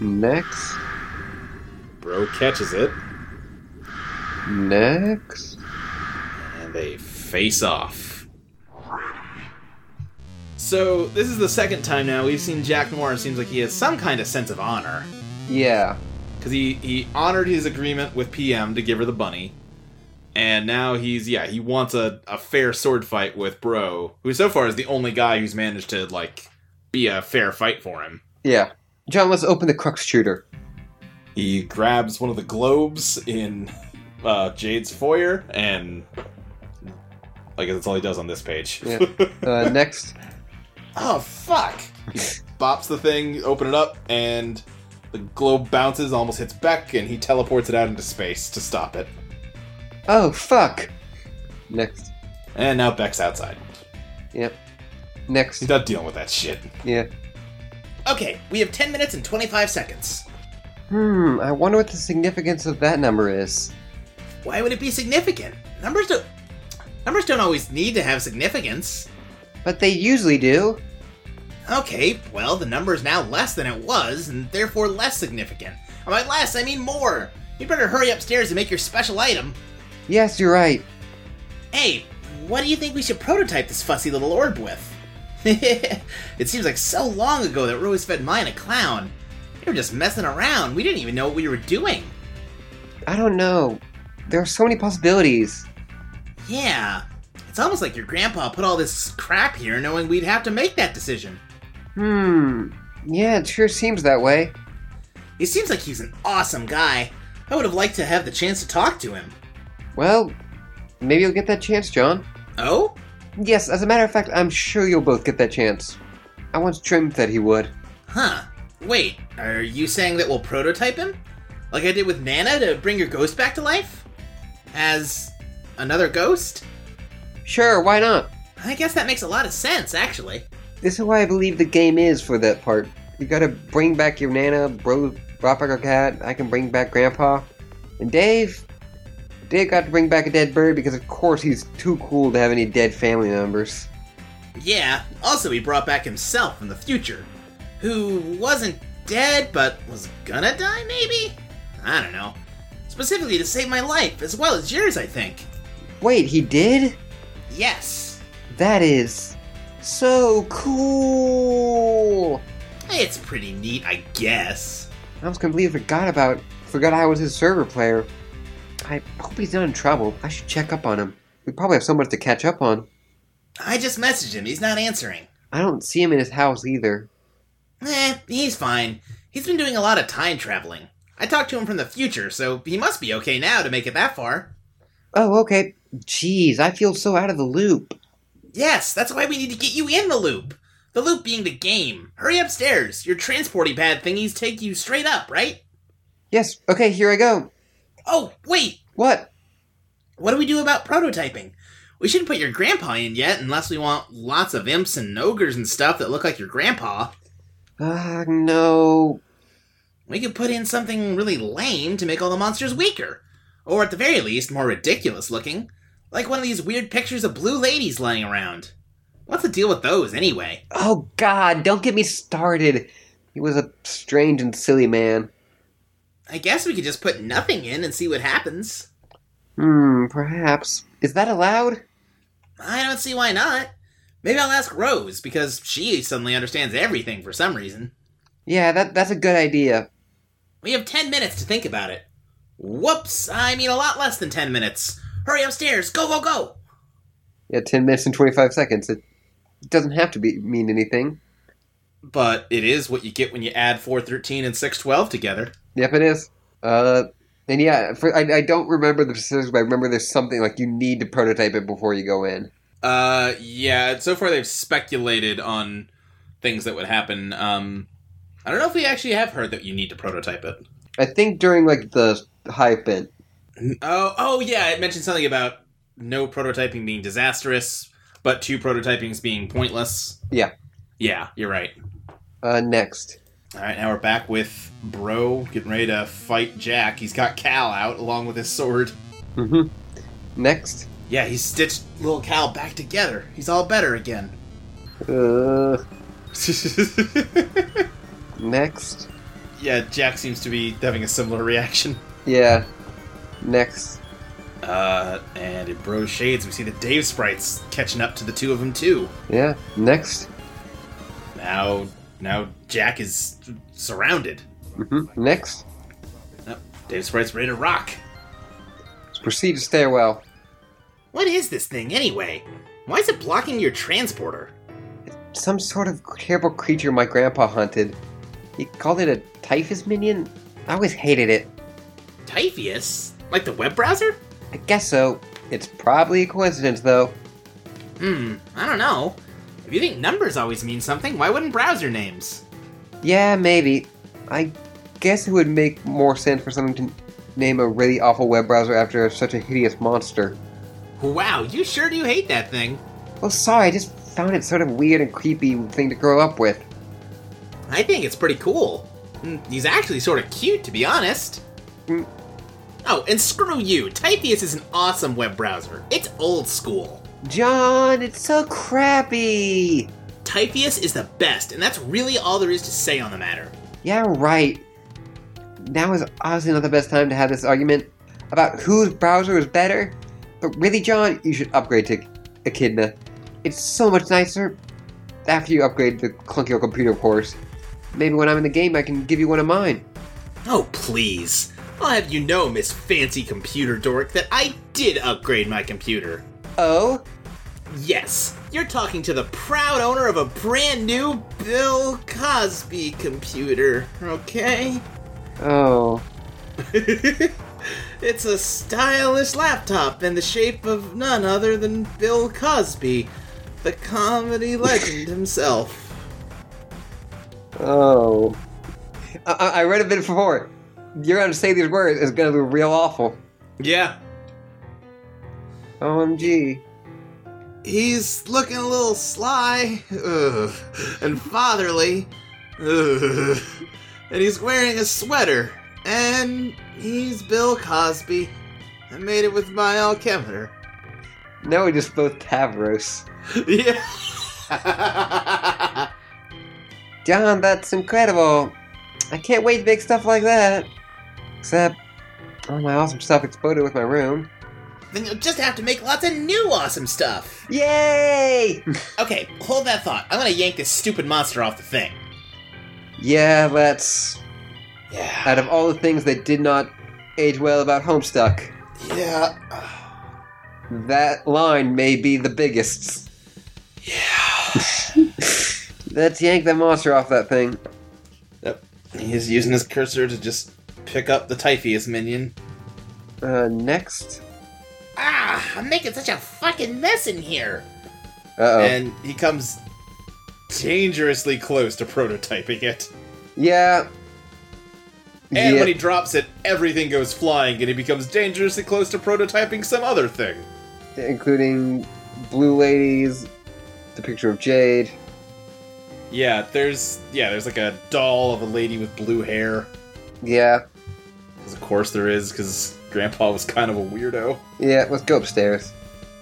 Next. Bro catches it, Next. and they face off. So, this is the second time now we've seen Jack Noir. It seems like he has some kind of sense of honor. Yeah. Because he, he honored his agreement with PM to give her the bunny. And now he's yeah, he wants a, a fair sword fight with Bro, who so far is the only guy who's managed to like be a fair fight for him. Yeah. John, let's open the Cruxtruder. He grabs one of the globes in uh, Jade's foyer, and I guess that's all he does on this page. Yeah. Uh, next. Oh fuck! He bops the thing, open it up, and the globe bounces, almost hits Bec, and he teleports it out into space to stop it. Oh, fuck. Next. And now Bec's outside. Yep. Next. He's not dealing with that shit. Yeah. Okay, we have 10 minutes and 25 seconds. Hmm, I wonder what the significance of that number is. Why would it be significant? Numbers don't. Numbers don't always need to have significance. But they usually do. Okay, well, the number is now less than it was, and therefore less significant. And by less, I mean more. You better hurry upstairs and make your special item. Yes, you're right. Hey, what do you think we should prototype this fussy little orb with? it seems like so long ago that Rose fed mine a clown. We were just messing around. We didn't even know what we were doing. I don't know. There are so many possibilities. Yeah, it's almost like your grandpa put all this crap here knowing we'd have to make that decision. Hmm. Yeah, it sure seems that way. He seems like he's an awesome guy. I would have liked to have the chance to talk to him. Well, maybe you'll get that chance, John. Oh? Yes, as a matter of fact, I'm sure you'll both get that chance. I once dreamed that he would. Huh. Wait, are you saying that we'll prototype him? Like I did with Nana to bring your ghost back to life? As another ghost? Sure, why not? I guess that makes a lot of sense, actually. This is why I believe the game is for that part. You gotta bring back your Nana, bro, brought back our cat, I can bring back Grandpa. And Dave? Dave got to bring back a dead bird because, of course, he's too cool to have any dead family members. Yeah, also he brought back himself from the future. Who wasn't dead, but was gonna die, maybe? I don't know. Specifically to save my life, as well as yours, I think. Wait, he did? Yes. That is so cool! It's pretty neat, I guess. I was completely forgot about forgot I was his server player. I hope he's not in trouble. I should check up on him. We probably have so much to catch up on. I just messaged him, he's not answering. I don't see him in his house either. Eh, he's fine. He's been doing a lot of time traveling. I talked to him from the future, so he must be okay now to make it that far. Oh, okay. Jeez, I feel so out of the loop. Yes, that's why we need to get you in the loop. The loop being the game. Hurry upstairs. Your transporty pad thingies take you straight up, right? Yes, okay, here I go. Oh, wait. What? What do we do about prototyping? We shouldn't put your grandpa in yet unless we want lots of imps and ogres and stuff that look like your grandpa. Ah, no. We could put in something really lame to make all the monsters weaker. Or at the very least, more ridiculous looking. Like one of these weird pictures of blue ladies lying around. What's the deal with those, anyway? Oh, God, don't get me started. He was a strange and silly man. I guess we could just put nothing in and see what happens. Hmm, perhaps. Is that allowed? I don't see why not. Maybe I'll ask Rose, because she suddenly understands everything for some reason. Yeah, that that's a good idea. We have 10 minutes to think about it. Whoops, I mean a lot less than 10 minutes. Hurry upstairs, go, go, go! Yeah, 10 minutes and 25 seconds. It doesn't have to be mean anything. But it is what you get when you add 413 and 612 together. Yep, it is. Uh, and yeah, for, I, I don't remember the specifics, but I remember there's something like you need to prototype it before you go in. Uh, yeah. So far, they've speculated on things that would happen. Um, I don't know if we actually have heard that you need to prototype it. I think during like the hype bit. Oh, oh yeah. It mentioned something about no prototyping being disastrous, but two prototypings being pointless. Yeah. Yeah, you're right. Uh, next. All right, now we're back with Bro getting ready to fight Jack. He's got Cal out along with his sword. Mm-hmm. Next. Yeah, he stitched little Cal back together. He's all better again. Uh, next. yeah, Jack seems to be having a similar reaction. Yeah. Next. Uh, and in Bro Shades, we see the Dave sprites catching up to the two of them too. Yeah. Next. Now, now Jack is surrounded. Mm-hmm. Next. Oh, Dave Sprite's ready to rock. Proceed to stairwell. What is this thing, anyway? Why is it blocking your transporter? Some sort of terrible creature my grandpa hunted. He called it a Typheus minion? I always hated it. Typheus? Like the web browser? I guess so. It's probably a coincidence, though. Hmm, I don't know. If you think numbers always mean something, why wouldn't browser names? Yeah, maybe. I guess it would make more sense for someone to name a really awful web browser after such a hideous monster. Wow, you sure do hate that thing. Well, sorry, I just found it sort of weird and creepy thing to grow up with. I think it's pretty cool. Mm, He's actually sort of cute, to be honest. Mm. Oh, and screw you. Typheus is an awesome web browser. It's old school. John, it's so crappy! Typheus is the best, and that's really all there is to say on the matter. Yeah, right. Now is obviously not the best time to have this argument about whose browser is better, but really, John, you should upgrade to Echidna. It's so much nicer after you upgrade the clunky old computer, of course. Maybe when I'm in the game, I can give you one of mine. Oh, please. I'll have you know, Miss Fancy Computer Dork, that I did upgrade my computer. Oh? Yes, you're talking to the proud owner of a brand new Bill Cosby computer, okay? Oh. it's a stylish laptop in the shape of none other than Bill Cosby, the comedy legend himself. Oh. I, I I read a bit before. You're gonna say these words, it's gonna be real awful. Yeah, OMG. he's looking a little sly ugh, and fatherly, ugh, and he's wearing a sweater, and he's Bill Cosby. I made it with my alchemiter. Now we just both Tavros. Yeah. John, that's incredible. I can't wait to make stuff like that. Except, all my awesome stuff exploded with my room. then you'll just have to make lots of new awesome stuff. Yay! Okay, hold that thought. I'm gonna yank this stupid monster off the thing. yeah, that's. Yeah. Out of all the things that did not age well about Homestuck, Yeah. that line may be the biggest. Yeah. Let's yank that monster off that thing. Yep. He's using his cursor to just pick up the Typheus minion. Uh, next. Ah, I'm making such a fucking mess in here. Uh oh. And he comes dangerously close to prototyping it. Yeah. And yeah. when he drops it, everything goes flying and he becomes dangerously close to prototyping some other thing. including Blue Ladies, the picture of Jade. Yeah, there's yeah, there's like a doll of a lady with blue hair. Yeah, 'Cause Of course there is, because Grandpa was kind of a weirdo. yeah, let's go upstairs.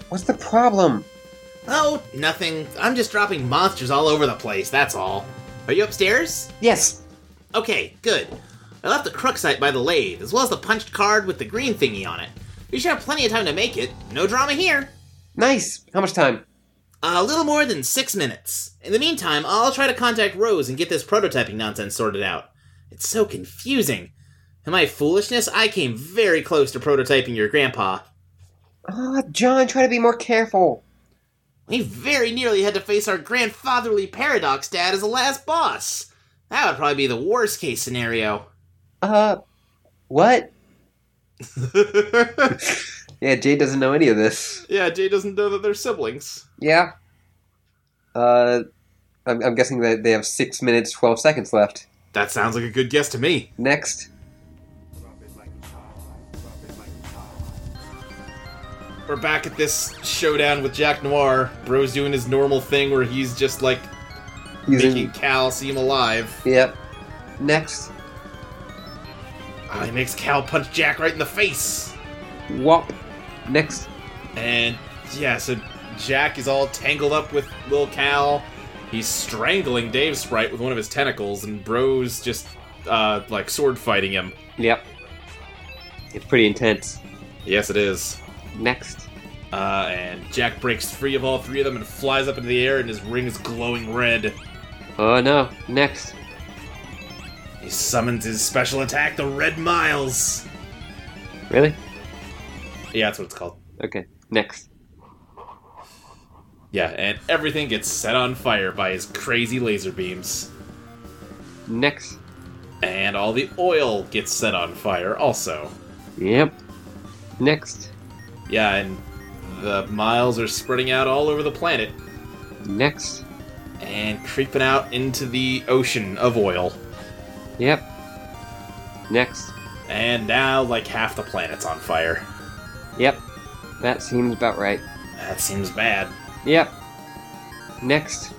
What's the problem? Oh, nothing. I'm just dropping monsters all over the place, that's all. Are you upstairs? Yes! Okay, good. I left the Cruxite by the lathe, as well as the punched card with the green thingy on it. We should have plenty of time to make it. No drama here. Nice! How much time? A little more than six minutes. In the meantime, I'll try to contact Rose and get this prototyping nonsense sorted out. It's so confusing. In my foolishness, I came very close to prototyping your grandpa. Oh, John, try to be more careful. We very nearly had to face our grandfatherly paradox dad as the last boss. That would probably be the worst case scenario. Uh, what? Yeah, Jade doesn't know any of this. Yeah, Jay doesn't know that they're siblings. Yeah. Uh, I'm, I'm guessing that they have 6 minutes, 12 seconds left. That sounds like a good guess to me. Next. We're back at this showdown with Jack Noir. Bro's doing his normal thing where he's just like Using. making Cal seem alive. Yep. Next. Oh, he makes Cal punch Jack right in the face. Wop. Next. And yeah, so Jack is all tangled up with Lil Cal. He's strangling Dave Sprite with one of his tentacles, and Bro's just uh, like sword fighting him. Yep. It's pretty intense. Yes, it is. Next. Uh, and Jack breaks free of all three of them and flies up into the air, and his ring is glowing red. Oh no. Next. He summons his special attack, the Red Miles. Really? Yeah, that's what it's called. Okay, next. Yeah, and everything gets set on fire by his crazy laser beams. Next. And all the oil gets set on fire also. Yep. Next. Yeah, and the miles are spreading out all over the planet Next. and creeping out into the ocean of oil. Yep. Next. And now, like, half the planet's on fire. Yep. That seems about right. That seems bad. Yep. Next.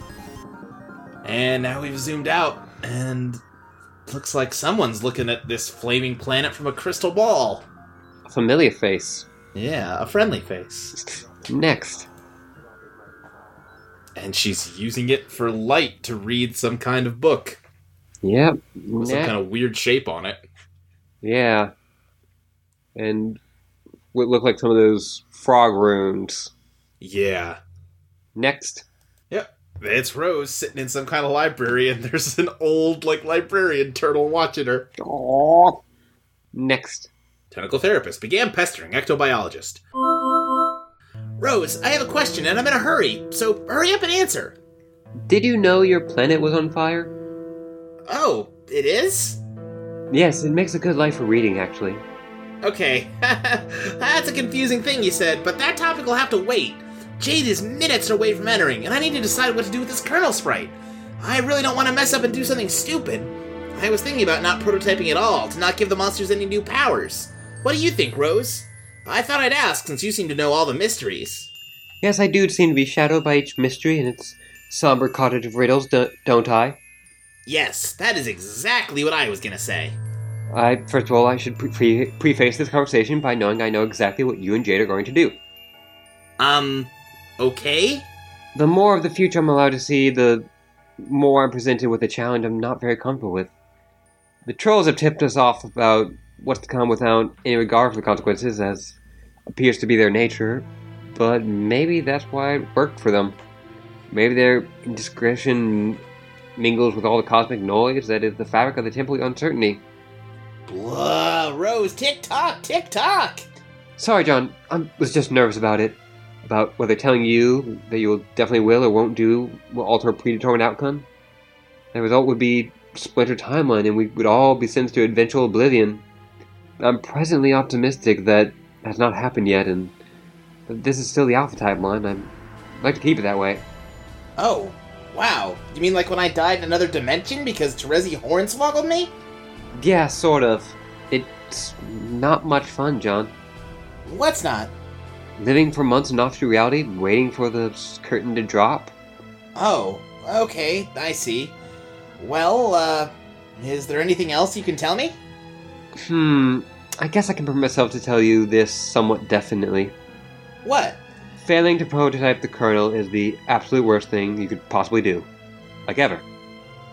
And now we've zoomed out, and looks like someone's looking at this flaming planet from a crystal ball. A familiar face. Yeah, a friendly face. Next. And she's using it for light to read some kind of book Yep. with some kind of weird shape on it. Yeah. And what look like some of those frog runes. Yeah. Next. Yep. It's Rose sitting in some kind of library, and there's an old, like, librarian turtle watching her. Aww. Next. Tentacle therapist began pestering ectobiologist. Rose, I have a question, and I'm in a hurry, so hurry up and answer. Did you know your planet was on fire? Oh, it is? Yes, it makes a good life for reading, actually. Okay. That's a confusing thing you said, but that topic will have to wait. Jade is minutes away from entering, and I need to decide what to do with this kernel sprite. I really don't want to mess up and do something stupid. I was thinking about not prototyping at all, to not give the monsters any new powers. What do you think, Rose? I thought I'd ask, since you seem to know all the mysteries. Yes, I do seem to be shadowed by each mystery and its somber cottage of riddles, do- don't I? Yes, that is exactly what I was gonna say. I first of all, I should pre- pre- preface this conversation by knowing I know exactly what you and Jade are going to do. Um, okay? The more of the future I'm allowed to see, the more I'm presented with a challenge I'm not very comfortable with. The trolls have tipped us off about what's to come without any regard for the consequences, as appears to be their nature, but maybe that's why it worked for them. Maybe their indiscretion mingles with all the cosmic noise that is the fabric of the temple of uncertainty. Blah, Rose, tick tock, tick tock! Sorry, John. I was just nervous about it. About whether telling you that you will definitely will or won't do will alter a predetermined outcome. The result would be splinter timeline, and we would all be sentenced to eventual oblivion. I'm presently optimistic that has not happened yet, and this is still the alpha timeline. I'm- I'd like to keep it that way. Oh, wow. You mean like when I died in another dimension because Terezi hornswoggled me? Yeah, sort of. It's not much fun, John. What's not? Living for months in offshoot reality, waiting for the curtain to drop. Oh, okay, I see. Well, uh, is there anything else you can tell me? Hmm, I guess I can permit myself to tell you this somewhat definitely. What? Failing to prototype the kernel is the absolute worst thing you could possibly do. Like ever.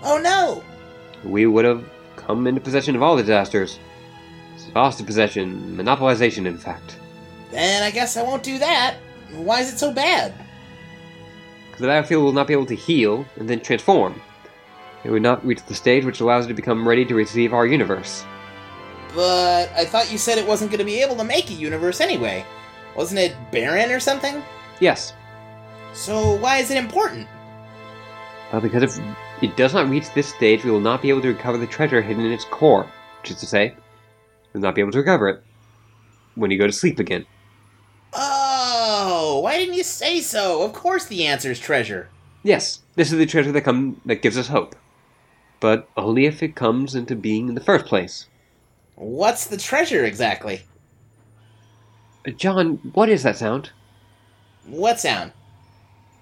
Oh no! We would have come into possession of all the disasters. Lost possession, monopolization, in fact. Then I guess I won't do that. Why is it so bad? Because the battlefield will not be able to heal and then transform. It would not reach the stage which allows it to become ready to receive our universe. But I thought you said it wasn't going to be able to make a universe anyway. Wasn't it barren or something? Yes, So why is it important? Well, because if it does not reach this stage, we will not be able to recover the treasure hidden in its core. Which is to say, we will not be able to recover it when you go to sleep again. Oh, why didn't you say so? Of course the answer is treasure. Yes, this is the treasure that come that gives us hope, but only if it comes into being in the first place. What's the treasure exactly? Uh, John, what is that sound? What sound?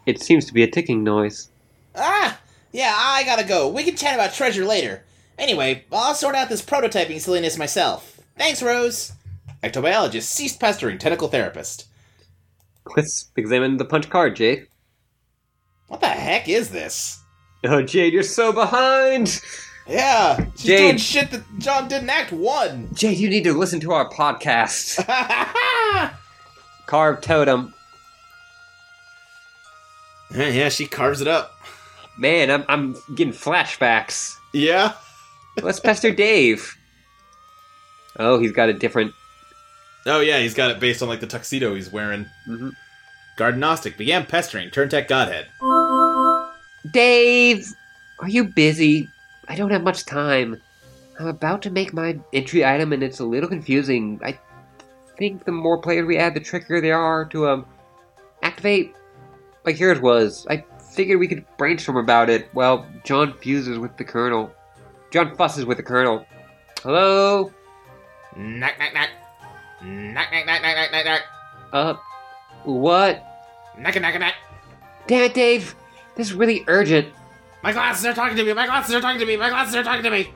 It seems to be a ticking noise. Ah, yeah, I gotta go. We can chat about treasure later. Anyway, I'll sort out this prototyping silliness myself. Thanks, Rose. Ectobiologist ceased pestering tentacle therapist. Let's examine the punch card, Jade. What the heck is this? Oh, Jade, you're so behind! Yeah, she's Jade. doing shit that John did in Act One. Jade, you need to listen to our podcast. Carved Totem. yeah, yeah, she carves it up. Man, I'm, I'm getting flashbacks. Yeah. Let's pester Dave. Oh, he's got a different Oh yeah, he's got it based on like the tuxedo he's wearing. Mhm. Gnostic began pestering Turntech Godhead. Dave, are you busy? I don't have much time. I'm about to make my entry item, and it's a little confusing. I think the more players we add, the trickier they are to um activate. Like yours was. I figured we could brainstorm about it. Well, John fuses with the Colonel. John fusses with the Colonel. Hello. Knock knock knock. Knock knock knock knock knock knock knock. Uh, what? Knock knock knock. Damn it, Dave. This is really urgent. My glasses are talking to me. My glasses are talking to me. My glasses are talking to me.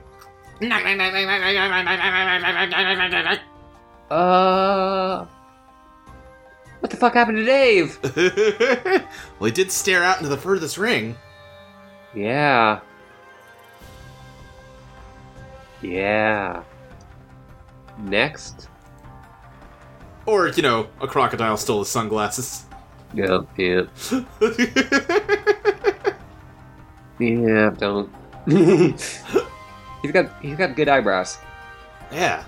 Uh, what the fuck happened to Dave? well, he did stare out into the furthest ring. Yeah. Yeah. Next. Or you know, a crocodile stole his sunglasses. Yep. Yep. Yeah, don't. he's got he's got good eyebrows. yeah.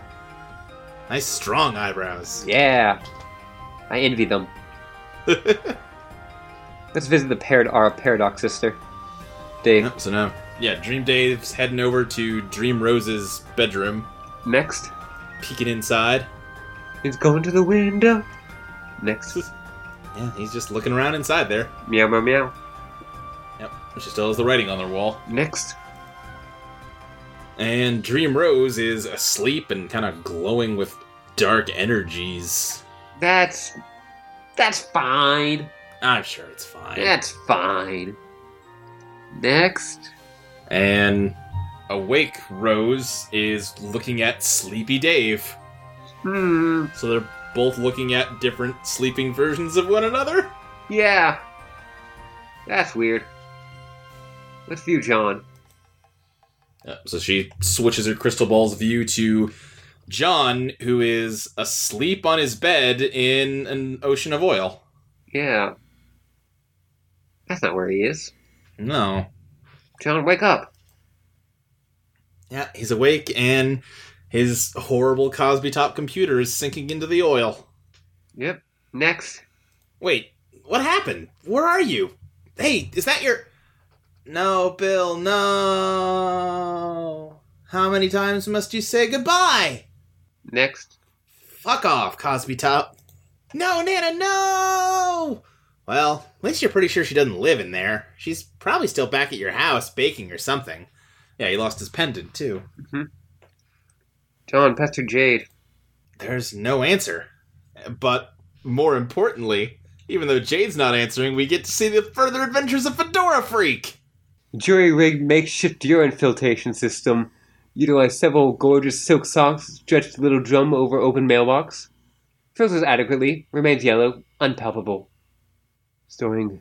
Nice strong eyebrows. Yeah. I envy them. Let's visit the parad- our paradox sister. Dave. Yep, so now, yeah, Dream Dave's heading over to Dream Rose's bedroom, Next. peeking inside. He's going to the window. Next. Yeah, he's just looking around inside there. Meow meow meow. She still has the writing on their wall. Next. And Dream Rose is asleep and kind of glowing with dark energies. That's that's fine. I'm sure it's fine. That's fine. Next. And awake Rose is looking at Sleepy Dave. Hmm. So they're both looking at different sleeping versions of one another. Yeah. That's weird. Let's view John. Yep, so she switches her crystal ball's view to John, who is asleep on his bed in an ocean of oil. Yeah. That's not where he is. No. John, wake up. Yeah, he's awake and his horrible Cosby top computer is sinking into the oil. Yep. Next. Wait, what happened? Where are you? Hey, is that your. No, Bill, no. How many times must you say goodbye? Next. Fuck off, Cosby Top. No, Nana, no! Well, at least you're pretty sure she doesn't live in there. She's probably still back at your house baking or something. Yeah, he lost his pendant, too. Mm-hmm. John, Pastor Jade. There's no answer. But more importantly, even though Jade's not answering, we get to see the further adventures of Fedora Freak. Jury rigged makeshift urine filtration system. Utilized several gorgeous silk socks, stretched little drum over open mailbox. Filters adequately, remains yellow, unpalpable. Storing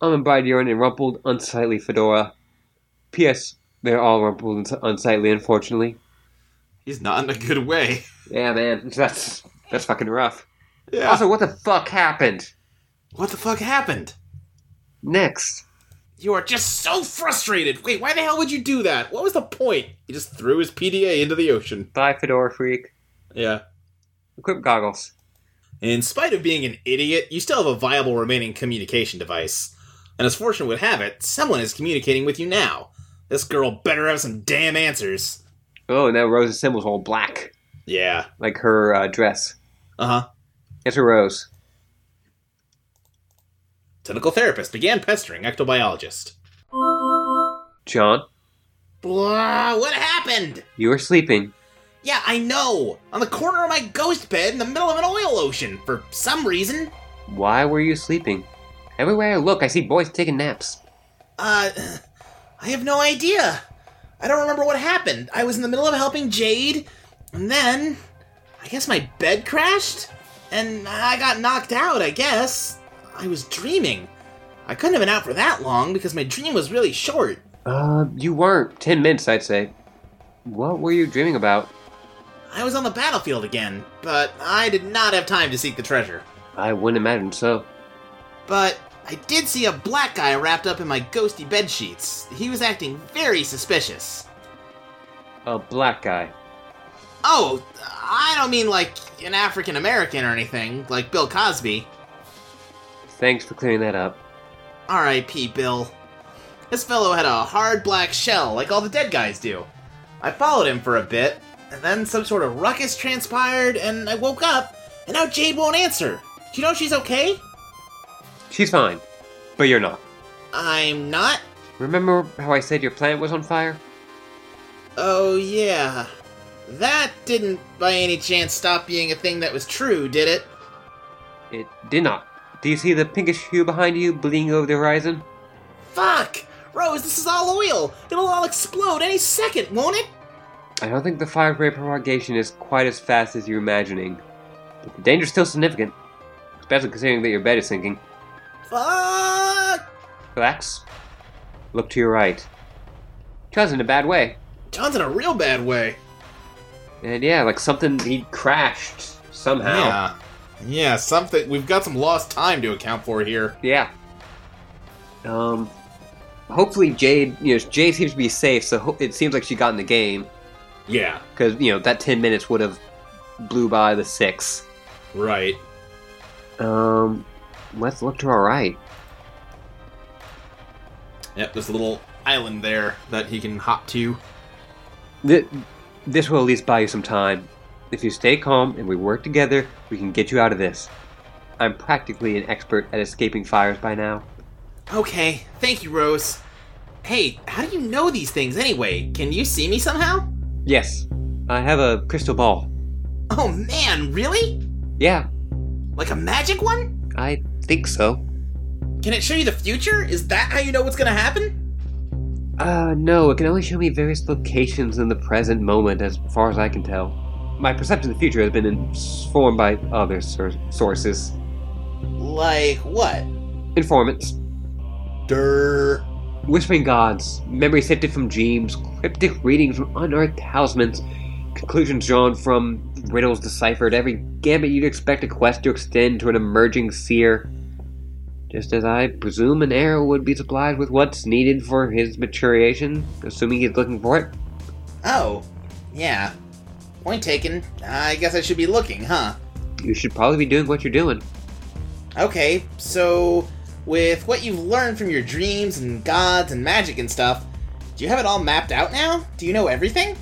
almond bride urine and rumpled, unsightly fedora. P.S. They're all rumpled and unsightly, unfortunately. He's not in a good way. Yeah, man, that's that's fucking rough. Yeah. Also, what the fuck happened? what the fuck happened? Next. You are just so frustrated. Wait, why the hell would you do that? What was the point? He just threw his PDA into the ocean. Bye, Fedora Freak. Yeah. Equip goggles. In spite of being an idiot, you still have a viable remaining communication device. And as fortune would have it, someone is communicating with you now. This girl better have some damn answers. Oh, now Rose's symbol's all black, Yeah. like her uh, dress. Uh huh. It's a rose. Clinical therapist began pestering ectobiologist. John, Blah, what happened? you were sleeping. Yeah, I know. On the corner of my ghost bed in the middle of an oil ocean for some reason. Why were you sleeping? Everywhere I look, I see boys taking naps. Uh, I have no idea. I don't remember what happened. I was in the middle of helping Jade, and then I guess my bed crashed, and I got knocked out, I guess. I was dreaming. I couldn't have been out for that long because my dream was really short. Uh, you weren't. Ten minutes, I'd say. What were you dreaming about? I was on the battlefield again, but I did not have time to seek the treasure. I wouldn't imagine so. But I did see a black guy wrapped up in my ghosty bed sheets. He was acting very suspicious. A black guy. Oh, I don't mean like an African American or anything, like Bill Cosby. Thanks for clearing that up. R.I.P. Bill. This fellow had a hard black shell, like all the dead guys do. I followed him for a bit, and then some sort of ruckus transpired, and I woke up, and now Jade won't answer. Do you know she's okay? She's fine, but you're not. I'm not? Remember how I said your planet was on fire? Oh, yeah. That didn't by any chance stop being a thing that was true, did it? It did not. Do you see the pinkish hue behind you bleeding over the horizon? Fuck! Rose, this is all oil! It'll all explode any second, won't it? I don't think the fire rate propagation is quite as fast as you're imagining. But the danger's still significant, especially considering that your bed is sinking. Fuck! Relax. Look to your right. John's in a bad way. John's in a real bad way. And yeah, like something he crashed somehow. Yeah. Yeah, something. We've got some lost time to account for here. Yeah. Um. Hopefully Jade, you know, Jade seems to be safe, so ho- it seems like she got in the game Yeah, because you know that ten minutes would have blew by the six. right. Um, let's look to our right. Yep, there's a little island there that he can hop to. Th- this will at least buy you some time. If you stay calm and we work together, we can get you out of this. I'm practically an expert at escaping fires by now. Okay, thank you, Rose. Hey, how do you know these things anyway? Can you see me somehow? Yes, I have a crystal ball. Oh man, really? Yeah, Like a magic one? I think so. Can it show you the future? Is that how you know what's gonna happen? Uh, no, it can only show me various locations in the present moment as far as I can tell. My perception of the future has been informed by other sor- sources. Like what? Informants. Durr. Whispering gods, memory sifted from dreams, cryptic readings from unearthed talismans, conclusions drawn from riddles deciphered, every gambit you'd expect a quest to extend to an emerging seer. Just as I presume an heir would be supplied with what's needed for his maturation, assuming he's looking for it. Oh, yeah. Point taken. I guess I should be looking, huh? You should probably be doing what you're doing. Okay, so with what you've learned from your dreams and gods and magic and stuff, do you have it all mapped out now? Do you know everything?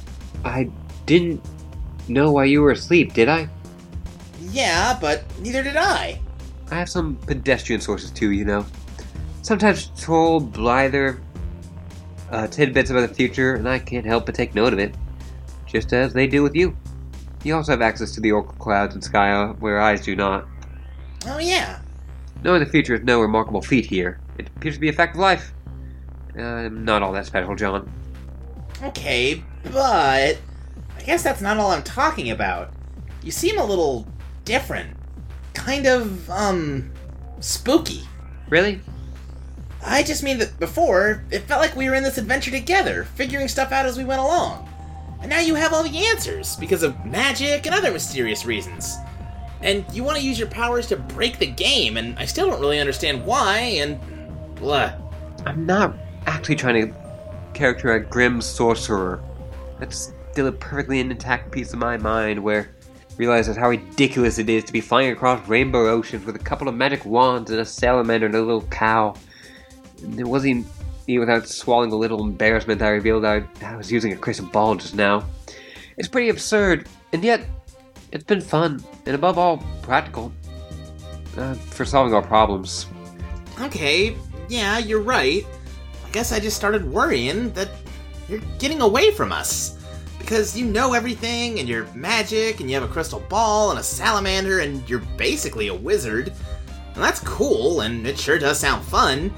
I didn't know why you were asleep, did I? Yeah, but neither did I. I have some pedestrian sources too, you know. Sometimes troll blither uh, tidbits about the future, and I can't help but take note of it, just as they do with you. You also have access to the oracle clouds and sky, where eyes do not. Oh, yeah. Knowing the future is no remarkable feat here. It appears to be a fact of life. I'm not all that special, John. Okay, but I guess that's not all I'm talking about. You seem a little different. Kind of, um, spooky. Really? I just mean that before, it felt like we were in this adventure together, figuring stuff out as we went along. And now you have all the answers because of magic and other mysterious reasons. And you want to use your powers to break the game, and I still don't really understand why, and blah. I'm not actually trying to character a grim sorcerer. That's still a perfectly intact piece of my mind where realizes how ridiculous it is to be flying across rainbow oceans with a couple of magic wands and a salamander and a little cow. It wasn't even without swallowing a little embarrassment I revealed I, I was using a crystal ball just now. It's pretty absurd, and yet it's been fun, and above all, practical. Uh, for solving our problems. Okay, yeah, you're right. I guess I just started worrying that you're getting away from us. Because you know everything, and you're magic, and you have a crystal ball, and a salamander, and you're basically a wizard. And that's cool, and it sure does sound fun.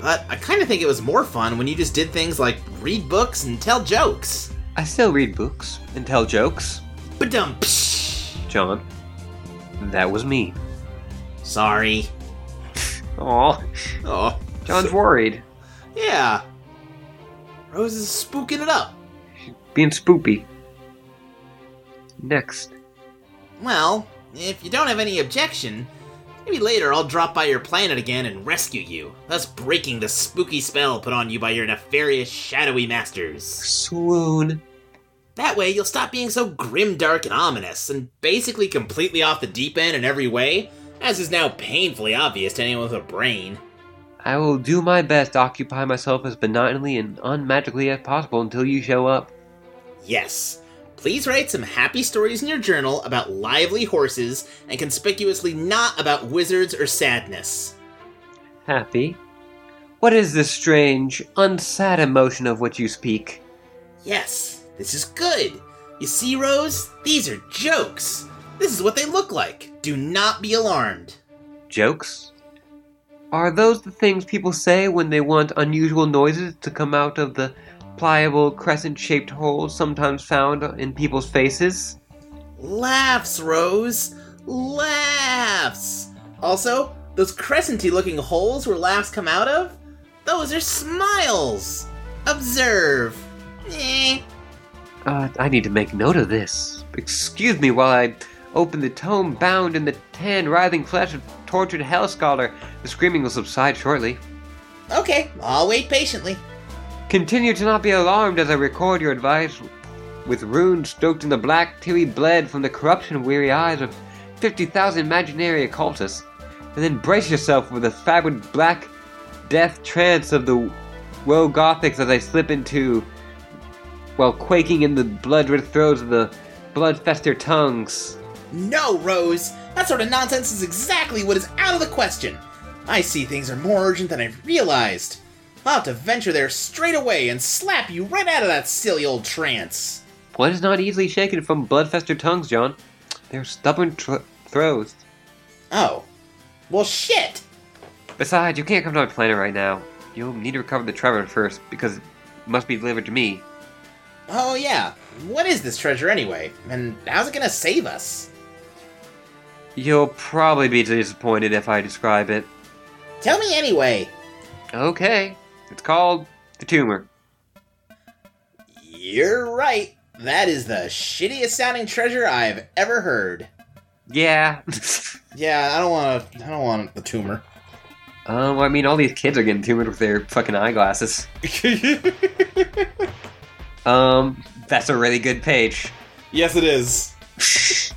But I kind of think it was more fun when you just did things like read books and tell jokes. I still read books and tell jokes, Ba-dum, psh. John. That was me. Sorry. Aw, Oh, John's worried. yeah. Rose is spooking it up. Being spoopy. Next. Well, if you don't have any objection, maybe later I'll drop by your planet again and rescue you, thus breaking the spooky spell put on you by your nefarious shadowy masters. Swoon. That way, you'll stop being so grim, dark, and ominous, and basically completely off the deep end in every way, as is now painfully obvious to anyone with a brain. I will do my best to occupy myself as benignly and unmagically as possible until you show up. Yes. Please write some happy stories in your journal about lively horses and conspicuously not about wizards or sadness. Happy? What is this strange, unsad emotion of which you speak? Yes, this is good. You see, Rose? These are jokes. This is what they look like. Do not be alarmed. Jokes? Are those the things people say when they want unusual noises to come out of the pliable crescent shaped holes sometimes found in people's faces? Laughs, Rose. Laughs. Also, those crescenty looking holes where laughs come out of? Those are smiles. Observe. Eh. Uh, I need to make note of this. Excuse me while I open the tome bound in the tan, writhing flesh of tortured hell scholar. The screaming will subside shortly. Okay, I'll wait patiently. Continue to not be alarmed as I record your advice with runes stoked in the black, teary bled from the corruption weary eyes of 50,000 imaginary occultists. And then brace yourself for the fabric black death trance of the woe gothics as I slip into, while quaking in the blood-red throes of the blood-festered tongues. No, Rose! That sort of nonsense is exactly what is out of the question. I see things are more urgent than I've realized. I'll have to venture there straight away and slap you right out of that silly old trance. One is not easily shaken from blood-festered tongues, John. They're stubborn tr- throws. Oh. Well, shit! Besides, you can't come to my planet right now. You'll need to recover the treasure first, because it must be delivered to me. Oh, yeah. What is this treasure anyway? And how's it gonna save us? You'll probably be disappointed if I describe it. Tell me anyway. Okay. It's called the tumor. You're right. That is the shittiest sounding treasure I've ever heard. Yeah. Yeah, I don't want to. I don't want the tumor. um, I mean, all these kids are getting tumored with their fucking eyeglasses. Um, that's a really good page. yes, it is.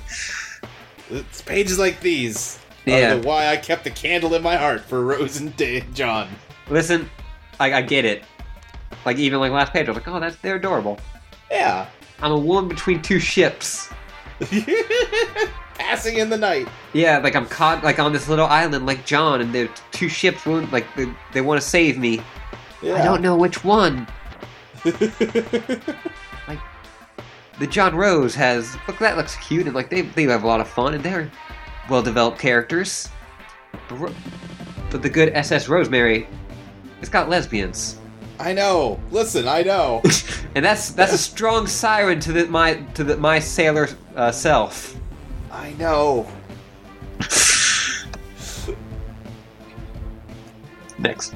it's pages like these. Yeah. Are the why I kept the candle in my heart for Rose and Da- John. Listen, I, I get it. Like, even like last page, I was like, oh, that's they're adorable. Yeah. I'm a woman between two ships. Passing in the night. Yeah, like I'm caught like on this little island like John, and there two ships like they, they want to save me. Yeah. I don't know which one. Like the John Rose has look that looks cute and like they they have a lot of fun and they're well developed characters. But, but the good SS Rosemary, it's got lesbians, I know. Listen, I know. and that's that's a strong siren to the my to the my sailor uh, self. I know. Next.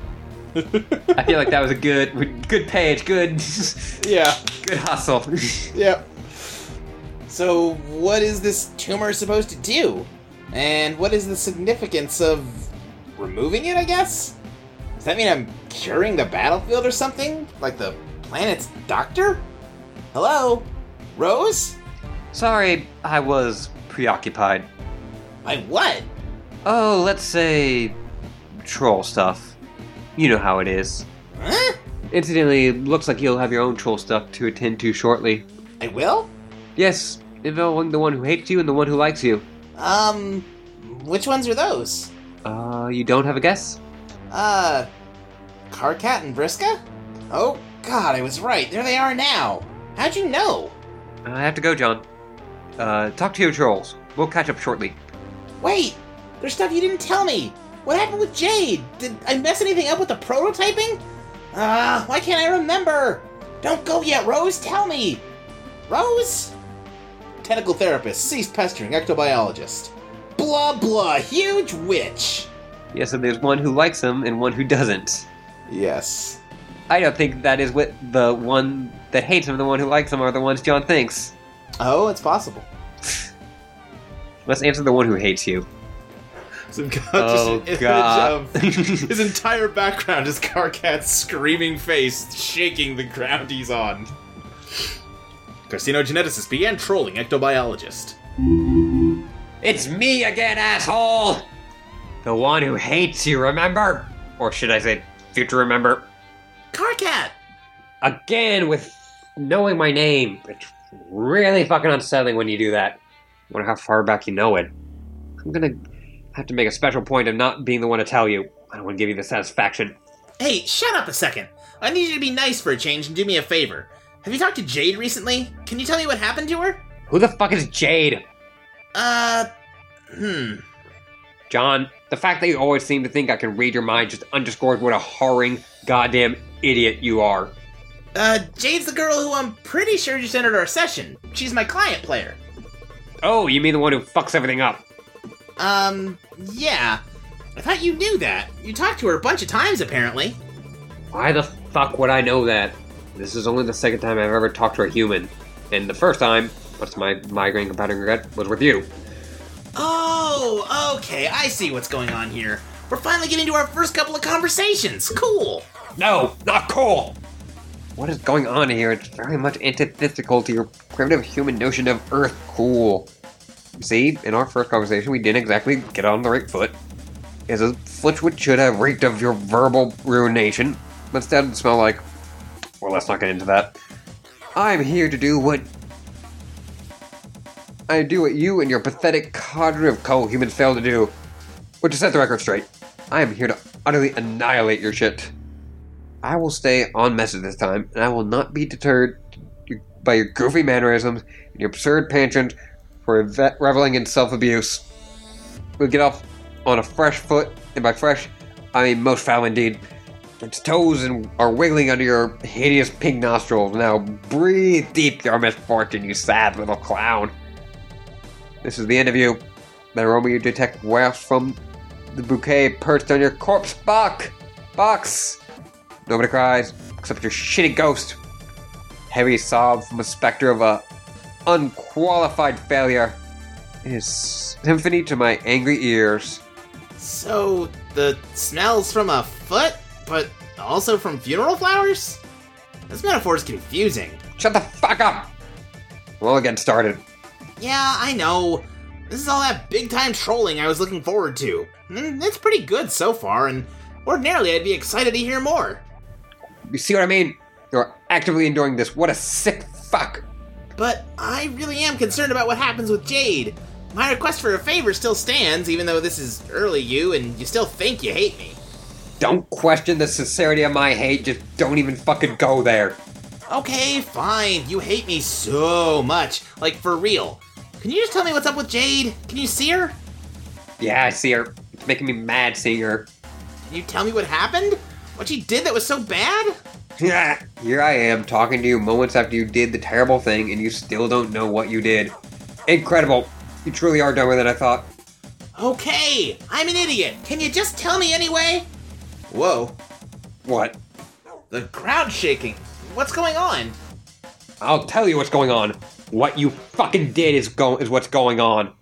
I feel like that was a good good page, good Yeah. good hustle. Yep. So, what is this tumor supposed to do? And what is the significance of removing it, I guess? Does that mean I'm curing the battlefield or something? Like the planet's doctor? Hello? Rose? Sorry, I was preoccupied. By what? Oh, let's say troll stuff. You know how it is. Huh? Incidentally, it looks like you'll have your own troll stuff to attend to shortly. I will? Yes, involving the one who hates you and the one who likes you. Um, which ones are those? Uh, you don't have a guess? Uh, Karkat and Vriska? Oh, God, I was right. There they are now. How'd you know? I have to go, John. Uh, talk to your trolls. We'll catch up shortly. Wait, there's stuff you didn't tell me. What happened with Jade? Did I mess anything up with the prototyping? Ah, why can't I remember? Don't go yet, Rose. Tell me. Rose? Tentacle therapist, ceased pestering, ectobiologist. Blah blah, huge witch. Yes, and there's one who likes him and one who doesn't. Yes. I don't think that is what the one that hates him and the one who likes him are the ones John thinks. Oh, it's possible. Let's answer the one who hates you. Some Oh, just God. of um, his entire background is Karkat's screaming face shaking the ground he's on. Carcinogeneticist began trolling ectobiologist. It's me again, asshole! The one who hates you, remember? Or should I say, future remember? Karkat! Again with knowing my name. It's really fucking unsettling when you do that. Wonder how far back you know it. I'm gonna have to make a special point of not being the one to tell you. I don't want to give you the satisfaction. Hey, shut up a second. I need you to be nice for a change and do me a favor. Have you talked to Jade recently? Can you tell me what happened to her? Who the fuck is Jade? Uh, hmm. John, the fact that you always seem to think I can read your mind just underscores what a whoring goddamn idiot you are. Uh, Jade's the girl who I'm pretty sure just entered our session. She's my client player. Oh, you mean the one who fucks everything up? Um, yeah. I thought you knew that. You talked to her a bunch of times, apparently. Why the fuck would I know that? This is only the second time I've ever talked to a human. And the first time, what's my migraine compounding regret, was with you. Oh, okay. I see what's going on here. We're finally getting to our first couple of conversations. Cool. No, not cool! What is going on here? It's very much antithetical to your primitive human notion of Earth cool. See, in our first conversation, we didn't exactly get on the right foot. As a Flitchwood should have reeked of your verbal ruination, but instead it smelled like. Well, let's not get into that. I'm here to do what. I do what you and your pathetic cadre of co-humans fail to do. But to set the record straight, I am here to utterly annihilate your shit. I will stay on message this time, and I will not be deterred by your goofy mannerisms and your absurd penchant for reveling in self-abuse. We'll get off on a fresh foot, and by fresh, I mean most foul indeed. Its toes and are wiggling under your hideous pink nostrils. Now breathe deep your misfortune, you sad little clown. This is the end of you. The aroma you detect wafts from the bouquet perched on your corpse box. Box. Nobody cries except your shitty ghost. Heavy sob from a specter of a unqualified failure. It is symphony to my angry ears. So, the smell's from a foot, but also from funeral flowers? This metaphor is confusing. Shut the fuck up! We'll get started. Yeah, I know. This is all that big time trolling I was looking forward to. Mm, It's pretty good so far, and ordinarily I'd be excited to hear more. You see what I mean? You're actively enduring this. What a sick fuck! But I really am concerned about what happens with Jade. My request for a favor still stands, even though this is early you and you still think you hate me. Don't question the sincerity of my hate, just don't even fucking go there. Okay, fine. You hate me so much. Like, for real. Can you just tell me what's up with Jade? Can you see her? Yeah, I see her. It's making me mad seeing her. Can you tell me what happened? What she did that was so bad? Yeah, here I am talking to you moments after you did the terrible thing and you still don't know what you did. Incredible. You truly are dumber than I thought. Okay, I'm an idiot. Can you just tell me anyway? Whoa, What? the crowd's shaking. What's going on? I'll tell you what's going on. What you fucking did is go is what's going on.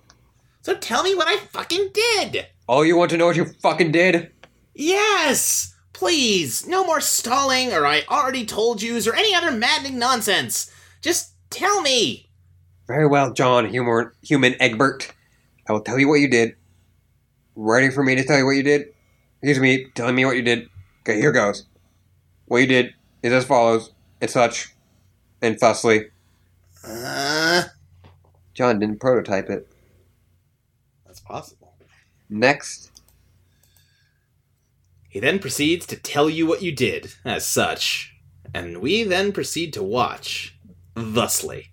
So tell me what I fucking did. Oh, you want to know what you fucking did? Yes! Please, no more stalling or I already told yous or any other maddening nonsense. Just tell me. Very well, John, humor, human Egbert. I will tell you what you did. Ready for me to tell you what you did? Excuse me telling me what you did. Okay, here goes. What you did is as follows. and such and thusly. Uh, John didn't prototype it. that's possible. Next. He then proceeds to tell you what you did, as such, and we then proceed to watch, thusly.